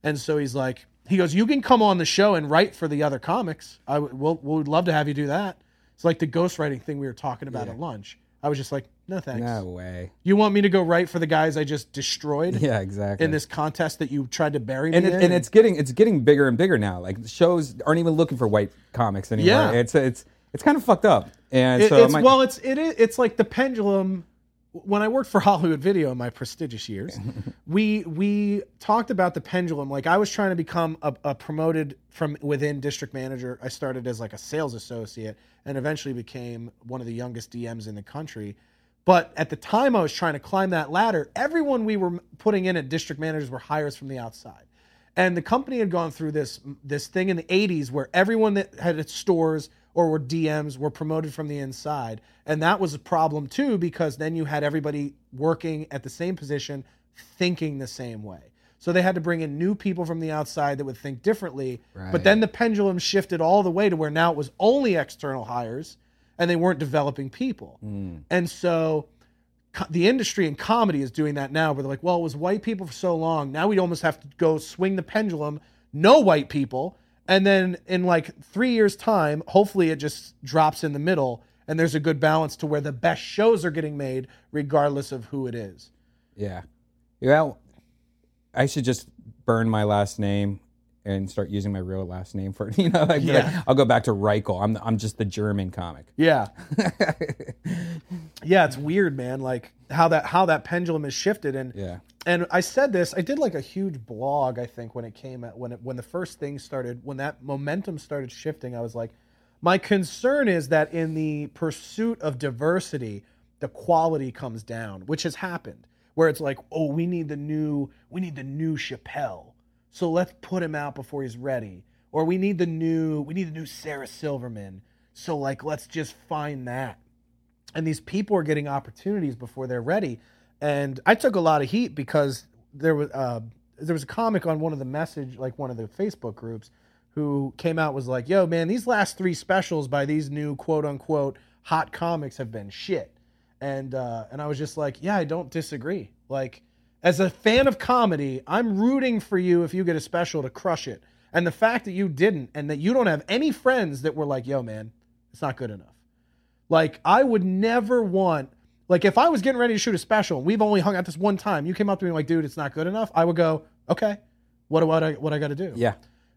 And so he's like, he goes, "You can come on the show and write for the other comics. I w- we'll, we'd love to have you do that." It's like the ghostwriting thing we were talking about at lunch. I was just like, "No thanks. No way. You want me to go write for the guys I just destroyed Yeah, exactly. in this contest that you tried to bury me and, it, in?" and it's getting it's getting bigger and bigger now. Like shows aren't even looking for white comics anymore. Yeah. It's it's it's kind of fucked up. And It- so it's my- well, it's it is it's like the pendulum. When I worked for Hollywood Video in my prestigious years, we we talked about the pendulum. Like I was trying to become a, a promoted from within district manager. I started as like a sales associate and eventually became one of the youngest DMs in the country. But at the time I was trying to climb that ladder, everyone we were putting in at district managers were hires from the outside. And the company had gone through this this thing in the 80s where everyone that had its stores or were DMs were promoted from the inside. And that was a problem too because then you had everybody working at the same position thinking the same way. So they had to bring in new people from the outside that would think differently. But then the pendulum shifted all the way to where now it was only external hires and they weren't developing people. Mm. And so the industry in comedy is doing that now where they're like, well, it was white people for so long. Now we almost have to go swing the pendulum, no white people. And then in like three years' time, hopefully it just drops in the middle and there's a good balance to where the best shows are getting made regardless of who it is. yeah, well, I should just burn my last name and start using my real last name for it. you know. Like, be like, I'll go back to Reichel. I'm I'm just the German comic. Yeah. yeah, it's weird, man. Like how that how that pendulum has shifted and Yeah. And I said this, I did like a huge blog, I think, when it came at when it when the first thing started, when that momentum started shifting, I was like, my concern is that in the pursuit of diversity, the quality comes down, which has happened. Where it's like, oh, we need the new, we need the new Chappelle. So let's put him out before he's ready. Or we need the new, we need the new Sarah Silverman. So like let's just find that and these people are getting opportunities before they're ready. And I took a lot of heat because there was uh, there was a comic on one of the message like one of the Facebook groups who came out was like, "Yo, man, these last three specials by these new quote unquote hot comics have been shit." And uh, and I was just like, "Yeah, I don't disagree." Like as a fan of comedy, I'm rooting for you if you get a special to crush it. And the fact that you didn't and that you don't have any friends that were like, "Yo, man, it's not good enough." Like I would never want like if I was getting ready to shoot a special and we've only hung out this one time, you came up to me like, dude, it's not good enough. I would go, okay, what what I what I got to do? Yeah.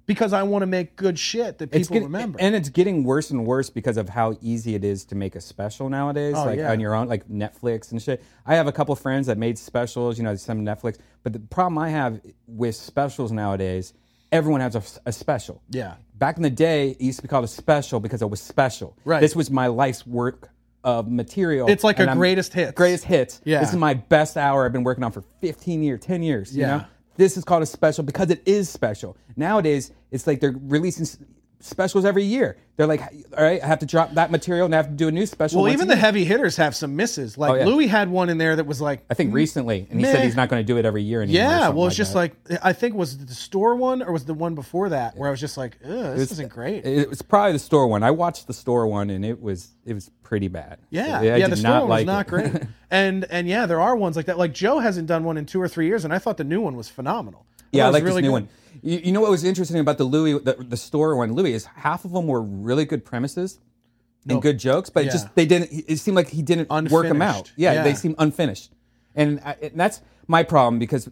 because I want to make good shit that people remember. and it's getting worse and worse because of how easy it is to make a special nowadays, Oh, like yeah. on your own, like Netflix and shit. I have a couple friends that made specials, you know, some Netflix. But the problem I have with specials nowadays, everyone has a, a special. Yeah. Back in the day, it used to be called a special because it was special. Right. This was my life's work of material. It's like a I'm- greatest hits. Greatest hits. Yeah. This is my best hour I've been working on for 15 years, 10 years. You Yeah. know? This is called a special because it is special. Nowadays, it's like they're releasing specials every year. They're like, all right, I have to drop that material and I have to do a new special. well, even the heavy hitters have some misses. Like Oh, yeah. Louis had one in there that was like I think mm, recently, and he said he's not going to do it every year anymore. yeah, well, it's just that. like I think was the store one or was the one before that where I was just like, this It's- isn't great. It was probably the store one. I watched the store one, and it was it was pretty bad. Yeah, I yeah, the store one like was not great. and and yeah, there are ones like that. Like Joe hasn't done one in two or three years, and I thought the new one was phenomenal. Yeah, I like really this new good. one. You, you know what was interesting about the Louis, the, the store one, Louis, is half of them were really good premises and good jokes, but it just they didn't. It seemed like he didn't work them out. Yeah, Yeah. they seem unfinished, and, I, and that's my problem because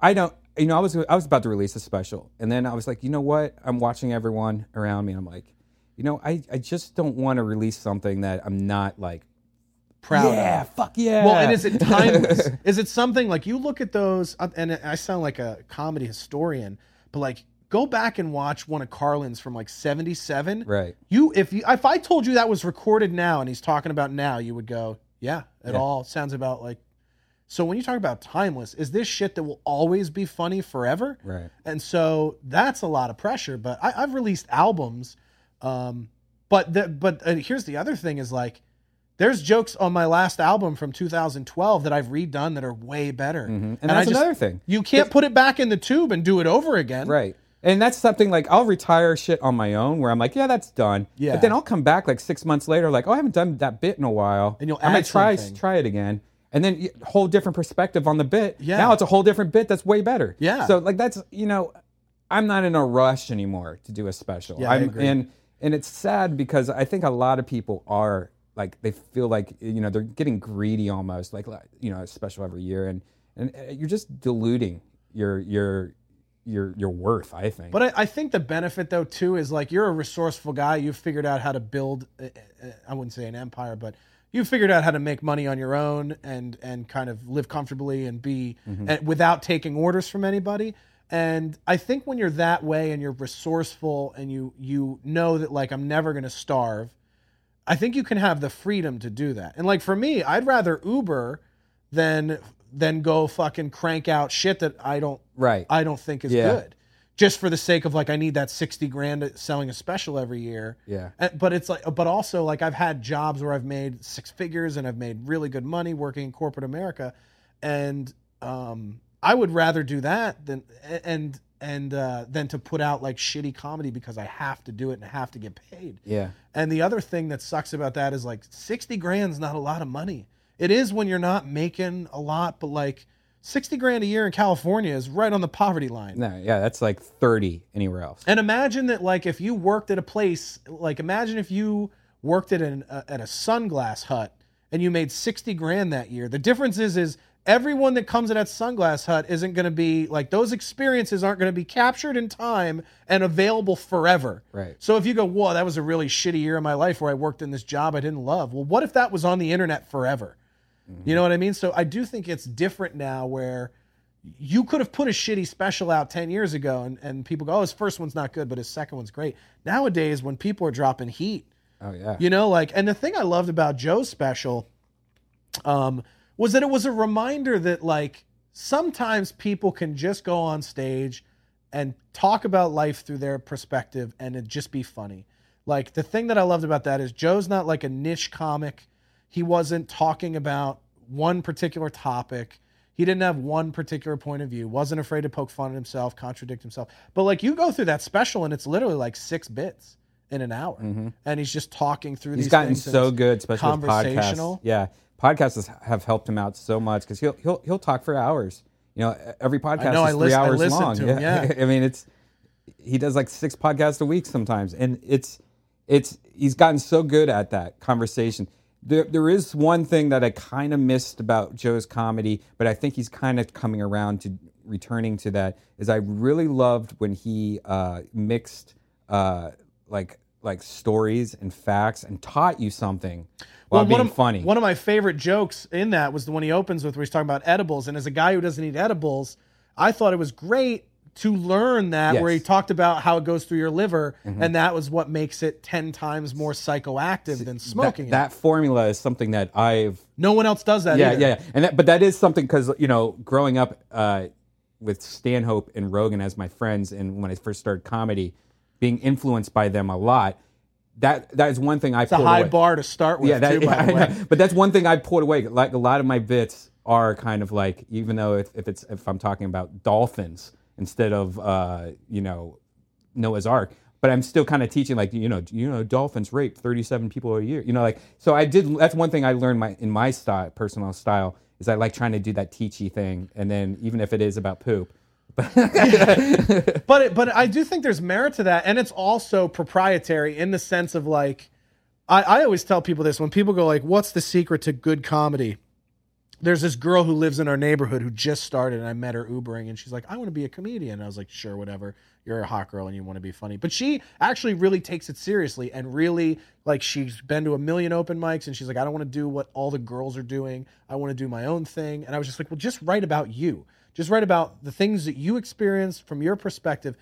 I don't. You know, I was I was about to release a special, and then I was like, you know what? I'm watching everyone around me, and I'm like, you know, I I just don't want to release something that I'm not like Proud yeah, of. fuck yeah. Well, and is it timeless? is it something like you look at those, uh, and I sound like a comedy historian, but like go back and watch one of Carlin's from like '77. Right. You, if you, if I told you that was recorded now and he's talking about now, you would go, yeah, it Yeah. all sounds about like. So when you talk about timeless, is this shit that will always be funny forever? Right. And so that's a lot of pressure. But I, I've released albums, um, but the, but uh, here's the other thing: is like there's jokes on my last album from 2012 that I've redone that are way better. And, Mm-hmm. that's another thing. You can't put it back in the tube and do it over again. Right. And that's something like I'll retire shit on my own where I'm like, yeah, that's done. Yeah. But then I'll come back like six months later, like, oh, I haven't done that bit in a while. And you'll I'm try something. try it again. And then whole different perspective on the bit. Yeah. Now it's a whole different bit that's way better. Yeah. So like that's you know, I'm not in a rush anymore to do a special. Yeah, I I'm agree. and and it's sad because I think a lot of people are like they feel like you know they're getting greedy almost like you know special every year and and uh, you're just diluting your your your your worth. I think. But I, I think the benefit though too is like you're a resourceful guy. You've figured out how to build. uh, uh, I wouldn't say an empire, but you've figured out how to make money on your own and and kind of live comfortably and be and without taking orders from anybody. And I think when you're that way and you're resourceful and you you know that like I'm never going to starve, I think you can have the freedom to do that. And like for me, I'd rather Uber than than go fucking crank out shit that I don't right. I don't think is Yeah. good. Just for the sake of like I need that 60 grand selling a special every year. yeah. But it's like but also like I've had jobs where I've made six figures and I've made really good money working in corporate America and um I would rather do that than and and uh than to put out like shitty comedy because I have to do it and I have to get paid. Yeah. And the other thing that sucks about that is like 60 grand's not a lot of money. It is when you're not making a lot, but like 60 grand a year in California is right on the poverty line. No. Yeah. That's like thirty anywhere else. And imagine that like if you worked at a place, like imagine if you worked at an uh, at a sunglass hut and you made 60 grand that year. The difference is is everyone that comes to that sunglass hut isn't going to be like those experiences aren't going to be captured in time and available forever. Right. So if you go, "Whoa, that was a really shitty year of my life where I worked in this job I didn't love." Well, what if that was on the internet forever? You know what I mean? So I do think it's different now where you could have put a shitty special out 10 years ago and, and people go, oh, his first one's not good, but his second one's great. Nowadays, when people are dropping heat, Oh yeah. you know, like, and the thing I loved about Joe's special um, was that it was a reminder that, like, sometimes people can just go on stage and talk about life through their perspective and it just be funny. Like, the thing that I loved about that is Joe's not like a niche comic. He wasn't talking about one particular topic. He didn't have one particular point of view. Wasn't afraid to poke fun at himself, contradict himself. But like you go through that special and it's literally like six bits in an hour, and he's just talking through. Mm-hmm. He's these gotten so good, especially with podcasts. conversational. Yeah, podcasts have helped him out so much because he'll he'll he'll talk for hours. You know, every podcast know, I is three listen- hours long. him, yeah. I mean, it's he does like six podcasts a week sometimes, and it's it's he's gotten so good at that conversation. There, there is one thing that I kind of missed about Joe's comedy, but I think he's kind of coming around to returning to that. Is I really loved when he uh, mixed uh, like like stories and facts and taught you something while being one of, funny. One of my favorite jokes in that was the one he opens with, where he's talking about edibles. And as a guy who doesn't eat edibles, I thought it was great to learn that, where he Mm-hmm. talked about how it goes through your liver, and that was what makes it ten times more psychoactive than smoking. that, it. that formula is something that I've no one else does that. yeah, either. yeah, yeah. And that, but that is something because you know, growing up uh, with Stanhope and Rogan as my friends, and when I first started comedy, being influenced by them a lot, that that is one thing I It's a high away. bar to start with, Yeah, that, too. Yeah, but that's one thing I pulled away. Like a lot of my bits are kind of like, even though if, if it's if I'm talking about dolphins instead of uh, you know Noah's Ark, but I'm still kind of teaching like you know you know dolphins rape 37 people a year. You know, like so I did. That's one thing I learned my in my style, personal style, is I like trying to do that teachy thing, and then even if it is about poop. but it, but I do think there's merit to that, and it's also proprietary in the sense of like, I, I always tell people this when people go like, "What's the secret to good comedy?" There's this girl who lives in our neighborhood who just started, and I met her Ubering, and she's like, "I want to be a comedian." And I was like, "Sure, whatever. You're a hot girl and you want to be funny." But she actually really takes it seriously and really like she's been to a million open mics, and she's like, "I don't want to do what all the girls are doing. I want to do my own thing." And I was just like, "Well, just write about you." Just write about the things that you experienced from your perspective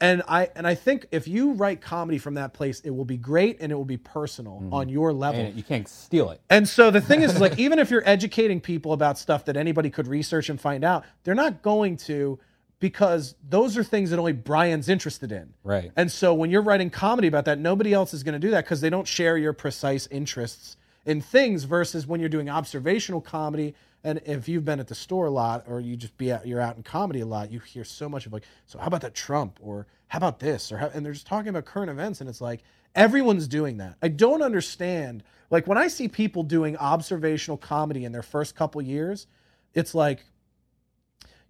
and i and i think if you write comedy from that place it will be great and it will be personal mm-hmm. on your level And you can't steal it. and so the thing is, like, even if you're educating people about stuff that anybody could research and find out, they're not going to because those are things that only Brian's interested in. Right. And so when you're writing comedy about that, nobody else is going to do that because they don't share your precise interests in things versus when you're doing observational comedy. And if you've been at the store a lot or you just be out, you're out in comedy a lot, you hear so much of like, so how about that Trump or how about this or how, and they're just talking about current events and it's like everyone's doing that. I don't understand. Like when I see people doing observational comedy in their first couple years, it's like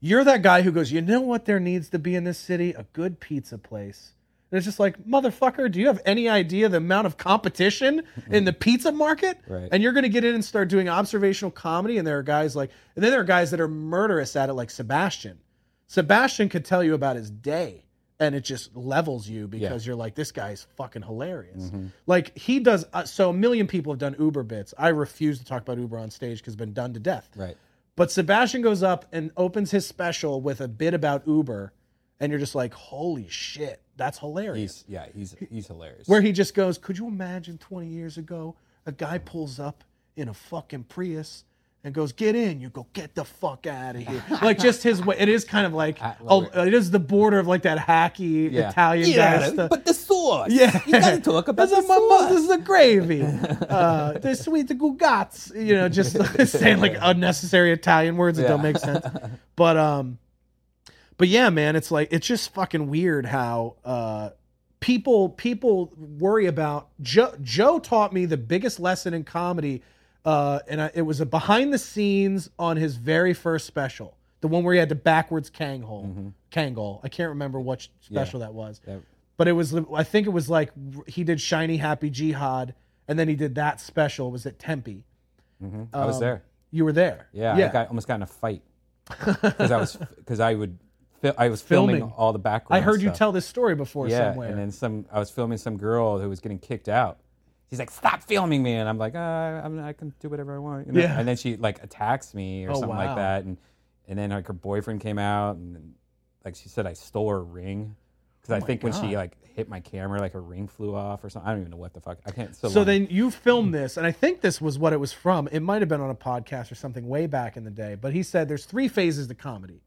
You're that guy who goes, you know what there needs to be in this city? A good pizza place. And it's just like, motherfucker, do you have any idea the amount of competition in the pizza market? Right. And you're going to get in and start doing observational comedy. And there are guys like, and then there are guys that are murderous at it, like Sebastian. Sebastian could tell you about his day and it just levels you because you're like, this guy's fucking hilarious. Like he does. Uh, so a million people have done Uber bits. I refuse to talk about Uber on stage because it's been done to death. Right. But Sebastian goes up and opens his special with a bit about Uber, and you're just like, holy shit, that's hilarious. He's yeah, he's he's hilarious. Where he just goes, could you imagine 20 years ago, a guy pulls up in a fucking Prius and goes, get in. You go, get the fuck out of here. like just his way. It is kind of like, oh, love it is the border of like that hacky Yeah. Italian guy stuff. but the sauce. Yeah, you gotta talk about this the is my sauce. this is the gravy. Uh, the sweet the gugats. You know, just saying like unnecessary Italian words that don't make sense. But um, but yeah, man, it's like it's just fucking weird how uh people people worry about Joe. Joe taught me the biggest lesson in comedy, uh, and I, it was a behind the scenes on his very first special, the one where he had the backwards Kangol. Kangol. I can't remember what special that was Yeah. but it was I think it was like he did Shiny Happy Jihad, and then he did that special. It was at Tempe. I was Um, there. You were there. Yeah, yeah. I got, almost got in a fight because I was because I would fil- I was filming, Filming. all the background. I heard you tell this story before yeah, somewhere. and then some. I was filming some girl who was getting kicked out. She's like, "Stop filming me!" And I'm like, uh, I'm, "I can do whatever I want." You know? Yeah. And then she like attacks me or Oh, something wow. like that, and and then like her boyfriend came out and like she said I stole her ring because I Oh my think when she like hit my camera, like her ring flew off or something. I don't even know what the fuck. I can't. So, so then you filmed this, and I think this was what it was from. It might have been on a podcast or something way back in the day. But he said there's three phases to comedy.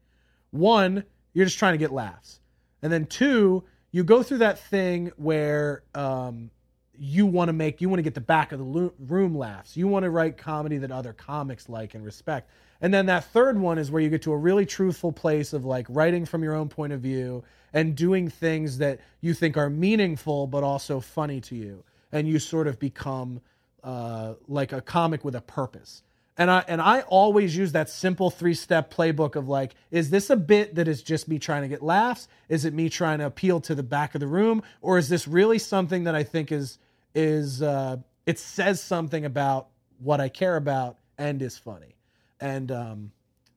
One, you're just trying to get laughs, and then two, you go through that thing where um, you want to make, you want to get the back of the lo- room laughs. You want to write comedy that other comics like and respect. And then that third one is where you get to a really truthful place of like writing from your own point of view and doing things that you think are meaningful but also funny to you. And you sort of become uh, like a comic with a purpose. And I and I always use that simple three step playbook of like, is this a bit that is just me trying to get laughs? Is it me trying to appeal to the back of the room, or is this really something that I think is is uh, it says something about what I care about and is funny? And um,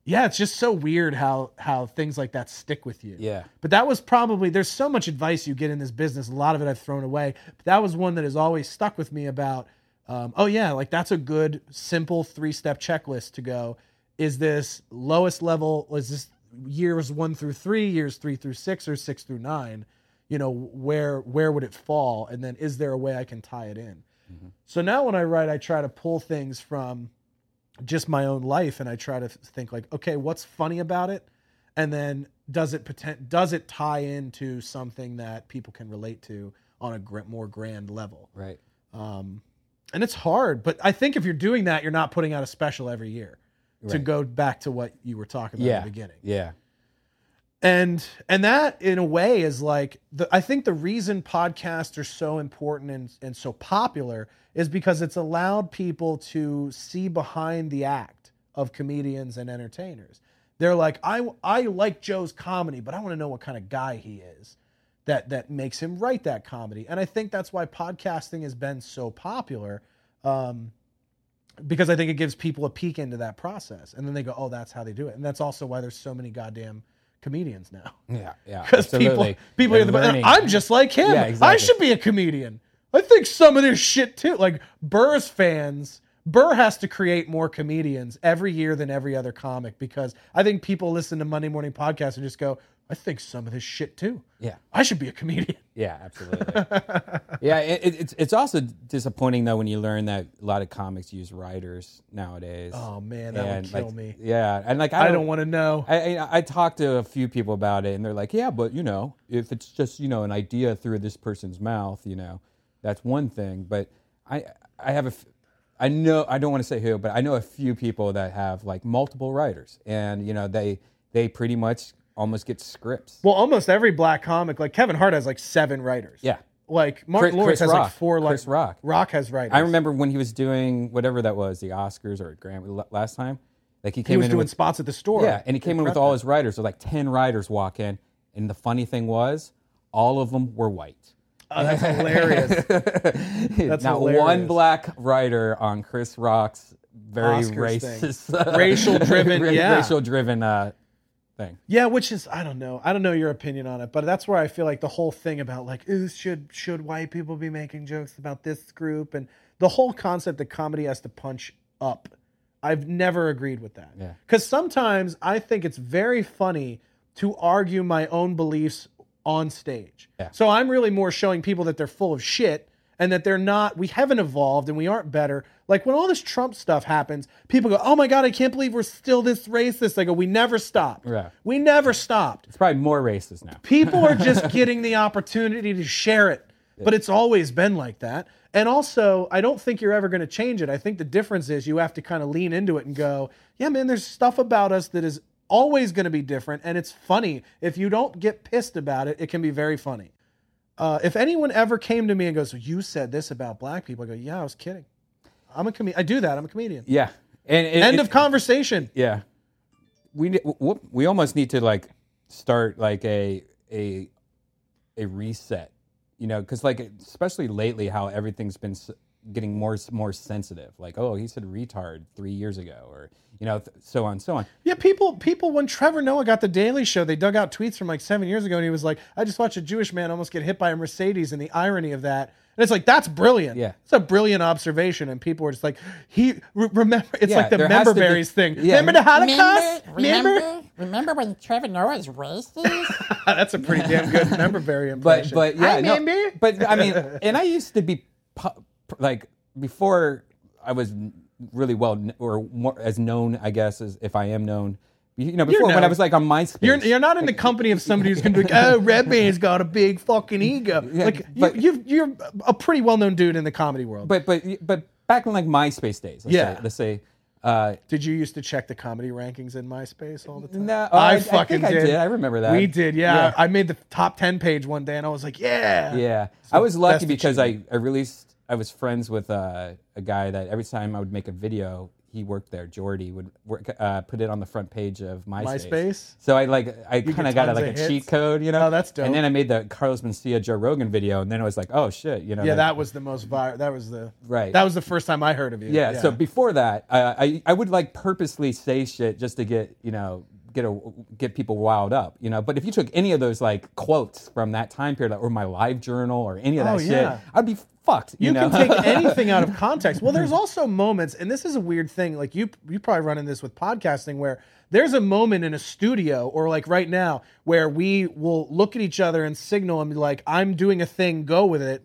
yeah, it's just so weird how how things like that stick with you. Yeah. But that was probably there's so much advice you get in this business. A lot of it I've thrown away. But that was one that has always stuck with me about um, oh yeah, like that's a good simple three step checklist to go. Is this lowest level? Is this years one through three, years three through six, or six through nine? You know where where would it fall? And then is there a way I can tie it in? So now when I write, I try to pull things from just my own life and I try to think like, okay, what's funny about it? And then does it potent, does it tie into something that people can relate to on a gr- more grand level? right. Um, and it's hard, but I think if you're doing that, you're not putting out a special every year. To go back to what you were talking about Yeah. at the beginning Yeah. and and that in a way is like the i think the reason podcasts are so important and, and so popular is because it's allowed people to see behind the act of comedians and entertainers they're like i i like joe's comedy but i want to know what kind of guy he is that that makes him write that comedy and i think that's why podcasting has been so popular um, because i think it gives people a peek into that process and then they go oh that's how they do it and that's also why there's so many goddamn comedians now Yeah. Yeah. because people people They're the learning. I'm just like him. Yeah, I should be a comedian. I think some of this shit too. Like Burr's fans, Burr has to create more comedians every year than every other comic because I think people listen to Monday morning podcasts and just go, I think some of this shit too. Yeah. I should be a comedian. Yeah, absolutely. yeah, it, it, it's it's also disappointing though when you learn that a lot of comics use writers nowadays. Oh man, that would kill like, me. Yeah, and like I I don't, don't want to know. I, I I talked to a few people about it, and they're like, "Yeah, but you know, if it's just you know an idea through this person's mouth, you know, that's one thing." But I I have a I know I don't want to say who, but I know a few people that have like multiple writers, and you know they they pretty much almost get scripts. Well, almost every black comic, like Kevin Hart, has like seven writers. Yeah. Like Martin Chris- Lawrence Chris has like four. Like Chris Rock. Rock has writers. I remember when he was doing whatever that was, the Oscars or Grammy last time. Like he came He was in doing with, spots at the store. yeah, and he came in with all his writers. So like ten writers walk in, and the funny thing was, all of them were white. Oh, that's hilarious. That's Not hilarious. one black writer on Chris Rock's very Oscars racist, Racial-driven, yeah. racial-driven uh, thing. Yeah, which is I don't know. I don't know your opinion on it, but that's where I feel like the whole thing about like, ooh, should should white people be making jokes about this group and the whole concept that comedy has to punch up. I've never agreed with that. Yeah. Because sometimes I think it's very funny to argue my own beliefs on stage. Yeah. So I'm really more showing people that they're full of shit and that they're not, we haven't evolved and we aren't better. Like when all this Trump stuff happens, people go, oh my God, I can't believe we're still this racist. I go, we never stopped. Yeah. We never stopped. It's probably more racist now. People are just getting the opportunity to share it. But it's always been like that. And also, I don't think you're ever going to change it. I think the difference is you have to kind of lean into it and go, yeah, man, there's stuff about us that is always going to be different. And it's funny. If you don't get pissed about it, it can be very funny. Uh, if anyone ever came to me and goes, You said this about black people, I go, Yeah, I was kidding. I'm a comedian. I do that. I'm a comedian. Yeah, and, and End it- of conversation. Yeah, we we almost need to like start like a a a reset, you know, because like especially lately, how everything's been getting more more sensitive. Like, oh, he said retard three years ago, or you know, th- so on, so on. Yeah, people, people. When Trevor Noah got the Daily Show, they dug out tweets from like seven years ago, and he was like, "I just watched a Jewish man almost get hit by a Mercedes," and the irony of that. And it's like that's brilliant. Yeah. it's a brilliant observation, and people were just like, "He re- remember." It's Yeah, like the there member to be- thing. yeah. Remember the Holocaust? Remember, remember, remember when Trevor Noah was racist? that's a pretty damn good member berry But impression. but yeah, I no, remember. but I mean, and I used to be pu- like before I was really well kn- or more as known, I guess, as if I am known. You know, before when I was like on MySpace. You're, you're not in the company of somebody who's going to be like, oh, Redban's got a big fucking ego. Yeah, like, but- you, you've, you're a pretty well known dude in the comedy world. but but but back in like MySpace days, let's Yeah. say, let's say. Uh, Did you used to check the comedy rankings in MySpace all the time? No, I, I- I fucking think I did. did. I remember that. We did, yeah. Yeah. I made the top ten page one day, and I was like, yeah, Yeah, I was lucky best because I, I released. I was friends with uh, a guy that every time I would make a video, he worked there. Jordy would work, uh, put it on the front page of MySpace. MySpace? So I like I kind of got a, like a hits? cheat code, you know. Oh, that's dope. And then I made the Carlos Mencia Joe Rogan video, and then I was like, oh shit, you know. yeah. That was the most viral. That was the Right. That was the first time I heard of you. yeah, So before that, uh, I I would like purposely say shit just to get you know get a get people riled up, you know. But if you took any of those like quotes from that time period, or my live journal, or any of that Oh, shit, yeah. I'd be fucked. You, you know? can take anything out of context. Well, there's also moments, and this is a weird thing. Like you, you probably run in this with podcasting, where there's a moment in a studio, or like right now, where we will look at each other and signal and be like, "I'm doing a thing, go with it."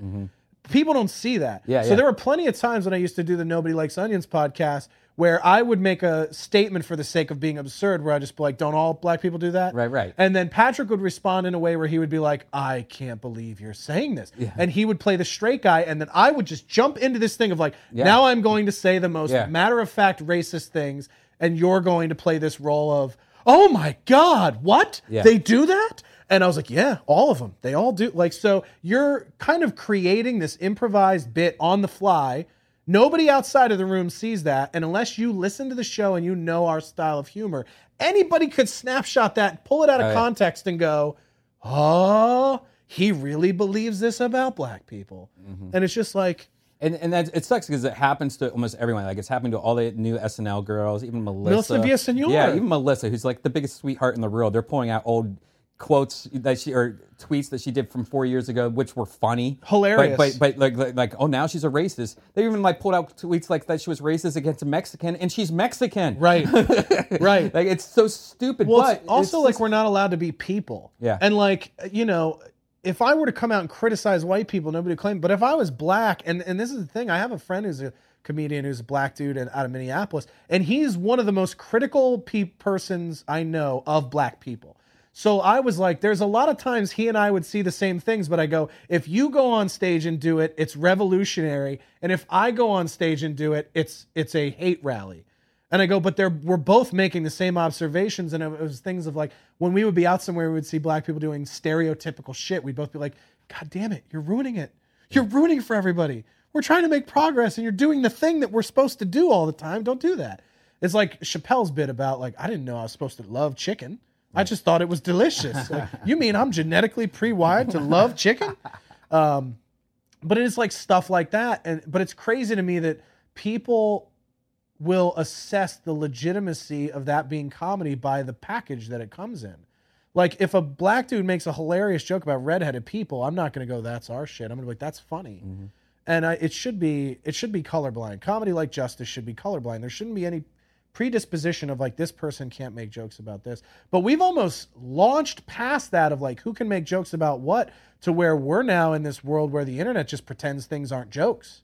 People don't see that. Mm-hmm. Yeah, so yeah. there were plenty of times when I used to do the Nobody Likes Onions podcast where I would make a statement for the sake of being absurd, where I just be like, "Don't all black people do that?" Right, right. And then Patrick would respond in a way where he would be like, I can't believe you're saying this. yeah. And he would play the straight guy. And then I would just jump into this thing of like, Yeah. now I'm going to say the most Yeah. matter of fact racist things. And you're going to play this role of, oh my God, what? They do that? And I was like, yeah, all of them. They all do. Like, so you're kind of creating this improvised bit on the fly. Nobody outside of the room sees that. And unless you listen to the show and you know our style of humor, anybody could snapshot that, pull it out of yeah. context, and go, oh, he really believes this about black people. Mm-hmm. And it's just like, And and that it sucks because it happens to almost everyone. Like it's happened to all the new SNL girls, even Melissa. Melissa Villaseñor. Yeah, even Melissa, who's like the biggest sweetheart in the world. They're pulling out old quotes that she or tweets that she did from four years ago, which were funny, Hilarious. But but, but like, like like oh now she's a racist. They even like pulled out tweets like that she was racist against a Mexican, and she's Mexican. right, right. Like it's so stupid. Well, but it's also it's like just- we're not allowed to be people. Yeah. And like, you know, if I were to come out and criticize white people, nobody would claim. But if I was black, and and this is the thing, I have a friend who's a comedian who's a black dude and out of Minneapolis, and he's one of the most critical pe- persons I know of black people. So I was like, there's a lot of times he and I would see the same things, but I go, if you go on stage and do it, it's revolutionary, and if I go on stage and do it, it's it's a hate rally. And I go, but they're we're both making the same observations, and it was things of like when we would be out somewhere, we would see black people doing stereotypical shit. We'd both be like, God damn it, you're ruining it. You're ruining for everybody. We're trying to make progress, and you're doing the thing that we're supposed to do all the time. Don't do that. It's like Chappelle's bit about like I didn't know I was supposed to love chicken. I just thought it was delicious. Like, you mean I'm genetically pre-wired to love chicken? Um, but it's like stuff like that, and but it's crazy to me that people will assess the legitimacy of that being comedy by the package that it comes in. Like if a black dude makes a hilarious joke about redheaded people, I'm not going to go that's our shit. I'm going to be like that's funny. And I, it should be it should be colorblind. Comedy like Justice should be colorblind. There shouldn't be any predisposition of like this person can't make jokes about this. But we've almost launched past that of like who can make jokes about what to where we're now in this world where the internet just pretends things aren't jokes.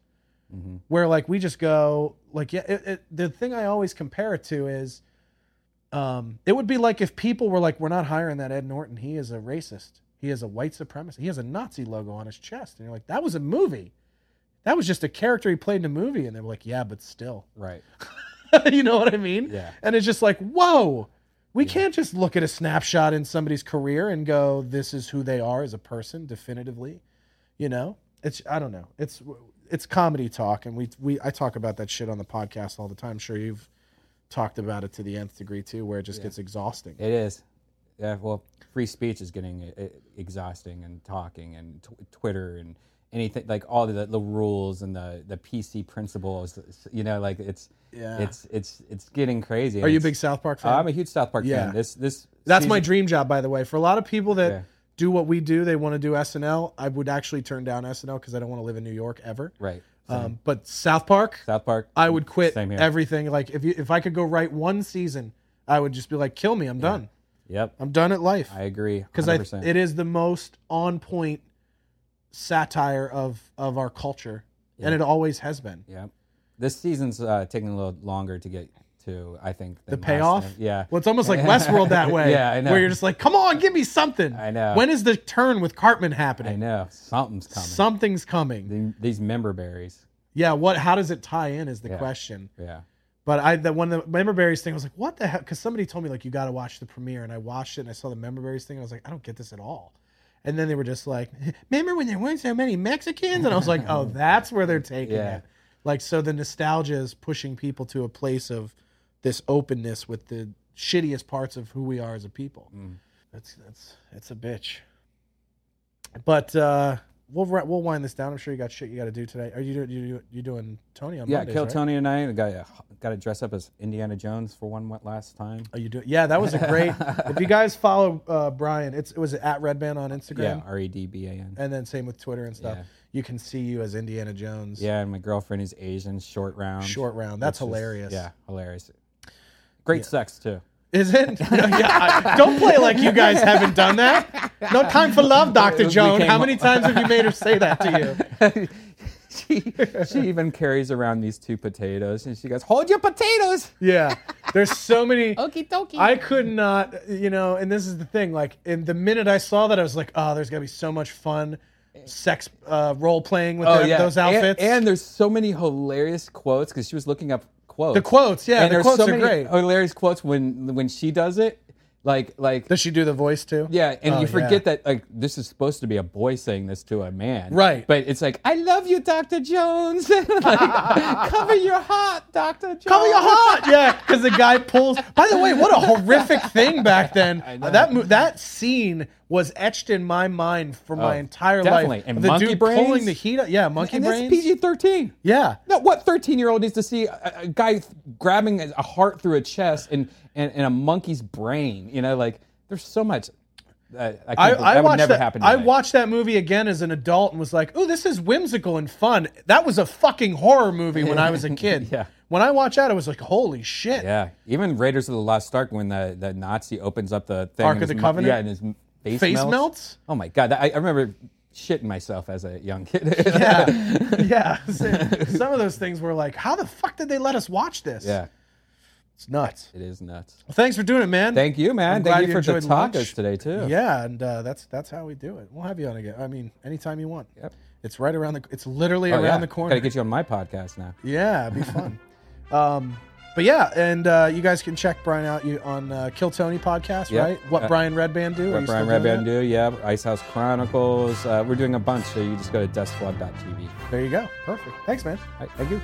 Where like we just go like yeah it, it, the thing i always compare it to is um it would be like if people were like we're not hiring that ed norton. He is a racist. He is a white supremacist. He has a nazi logo on his chest. And you're like that was a movie. That was just a character he played in a movie. And they were like yeah but still. Right. you know what i mean? Yeah. and it's just like whoa! We can't just look at a snapshot in somebody's career and go this is who they are as a person definitively. You know? It's i don't know. It's it's comedy talk and we we i talk about that shit on the podcast all the time. I'm sure you've talked about it to the nth degree too where it just gets exhausting. It is. Yeah. Well, free speech is getting uh, exhausting, and talking, and tw- Twitter, and anything like all the, the rules and the the PC principles. You know, like it's Yeah. it's it's it's getting crazy. are you a big south park fan I'm a huge South Park Yeah. fan. This this that's my dream job by the way for a lot of people that Yeah. do what we do they want to do snl i would actually turn down snl because i don't want to live in new york ever Right. um, but south park South Park. I would quit Same here. everything. Like if you if I could go write one season, I would just be like, kill me. I'm done. Yep. I'm done at life. I agree. Because I 100%. it is the most on point satire of of our culture, and it always has been. Yeah. This season's uh, taking a little longer to get to, I think. The payoff. time. Yeah. Well, it's almost like Westworld that way. Yeah, I know. Where you're just like, come on, give me something. I know. When is the turn with Cartman happening? I know. Something's coming. Something's coming. The- These member berries. Yeah. What? How does it tie in? Is the Yeah. question. Yeah. But I the when the member berries thing I was like, what the hell? Because somebody told me like you got to watch the premiere, and I watched it and I saw the member berries thing. And I was like, I don't get this at all. And then they were just like, remember when there weren't so many Mexicans? And I was like, oh, that's where they're taking Yeah. it. Like so, the nostalgia is pushing people to a place of this openness with the shittiest parts of who we are as a people. Mm. That's that's it's a bitch. But uh, we'll we'll wind this down. I'm sure you got shit you got to do today. Are you doing you you doing Tony on Yeah, Mondays, Kill right? Tony tonight. I got got to dress up as Indiana Jones for one last time. Are you doing? Yeah, that was a great. if you guys follow uh, Brian, it's it was at Redban on Instagram, Yeah, R E D B A N. and then same with Twitter and stuff. Yeah. You can see you as Indiana Jones. Yeah, and my girlfriend is Asian. Short round. Short round. That's which is- hilarious. yeah, hilarious. Great sex too. Is it? No, yeah, I- don't play like you guys haven't done that. No time for love, Doctor We Joan. came How many times have you made her say that to you? she she even carries around these two potatoes, and she goes, "Hold your potatoes." Yeah. There's so many. Okie dokie. I could not, you know, and this is the thing. Like, in the minute I saw that, I was like, oh, there's gonna be so much fun, sex uh, role playing with that- those And- outfits. And, there's so many hilarious quotes because she was looking up quotes. the quotes, yeah, and the there's quotes so are many great. hilarious quotes when when she does it. Like like Does she do the voice too? yeah, and Oh, you forget yeah. that like this is supposed to be a boy saying this to a man, Right. But it's like I love you, Doctor Jones. like, cover your heart, Doctor Jones. Cover your heart, yeah, because the guy pulls. By the way, what a horrific thing back then. That mo- that scene was etched in my mind for my Oh, entire definitely. life. And the monkey dude brains? pulling the heat. Up. Yeah, monkey and brains. PG thirteen. Yeah, No, what 13 year old needs to see a, a guy grabbing a heart through a chest and, and, and a monkey's brain? You know, like there's so much. Uh, I, can't I, believe- I that would watched never that. happen. I watched that movie again as an adult and was like, "Oh, this is whimsical and fun." That was a fucking horror movie when I was a kid. Yeah. When I watch that, I was like, "Holy shit!" Yeah, even Raiders of the Lost Ark when the, the Nazi opens up the thing Ark of the Covenant? Yeah, and his face, Face melts. melts? Oh my god, I, I remember shitting myself as a young kid. Yeah, yeah. Some of those things were like, "How the fuck did they let us watch this?" yeah, it's nuts. it is nuts. Well, thanks for doing it, man. Thank you, man. I'm Thank glad you for the lunch. tacos today too. Yeah, and uh, that's that's how we do it. We'll have you on again. I mean, anytime you want. Yep. It's right around the. It's literally Oh, around yeah. the corner. Gotta get you on my podcast now. Yeah, it'd be fun. um, but yeah, and uh, you guys can check Brian out you on uh, Kill Tony podcast, Yep. right? What Uh, Brian Redban do? What Brian Redban do? Yeah, Ice House Chronicles. Uh, we're doing a bunch, so you just go to deathsquad.tv. There you go. Perfect. Thanks, man. Right, thank you.